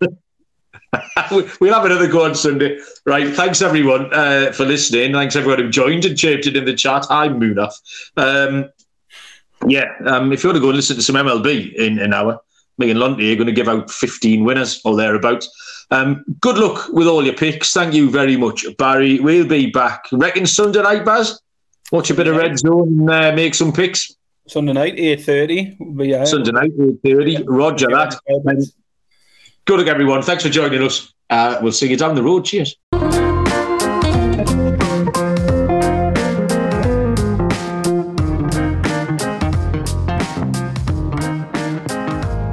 we'll have another go on Sunday. Right. Thanks, everyone, uh, for listening. Thanks, everyone who joined and chirped it in the chat. I'm Munaf. Um, yeah, um, if you want to go and listen to some MLB in an hour, me and Lunty are going to give out 15 winners or thereabouts. Um, good luck with all your picks. Thank you very much, Barry. We'll be back. Reckon Sunday night, Baz? Watch a bit of Red Zone and uh, make some picks. Sunday night, 8.30. Yeah. Sunday night, 8.30. Roger that. Good luck, everyone. Thanks for joining us. Uh, we'll see you down the road. Cheers.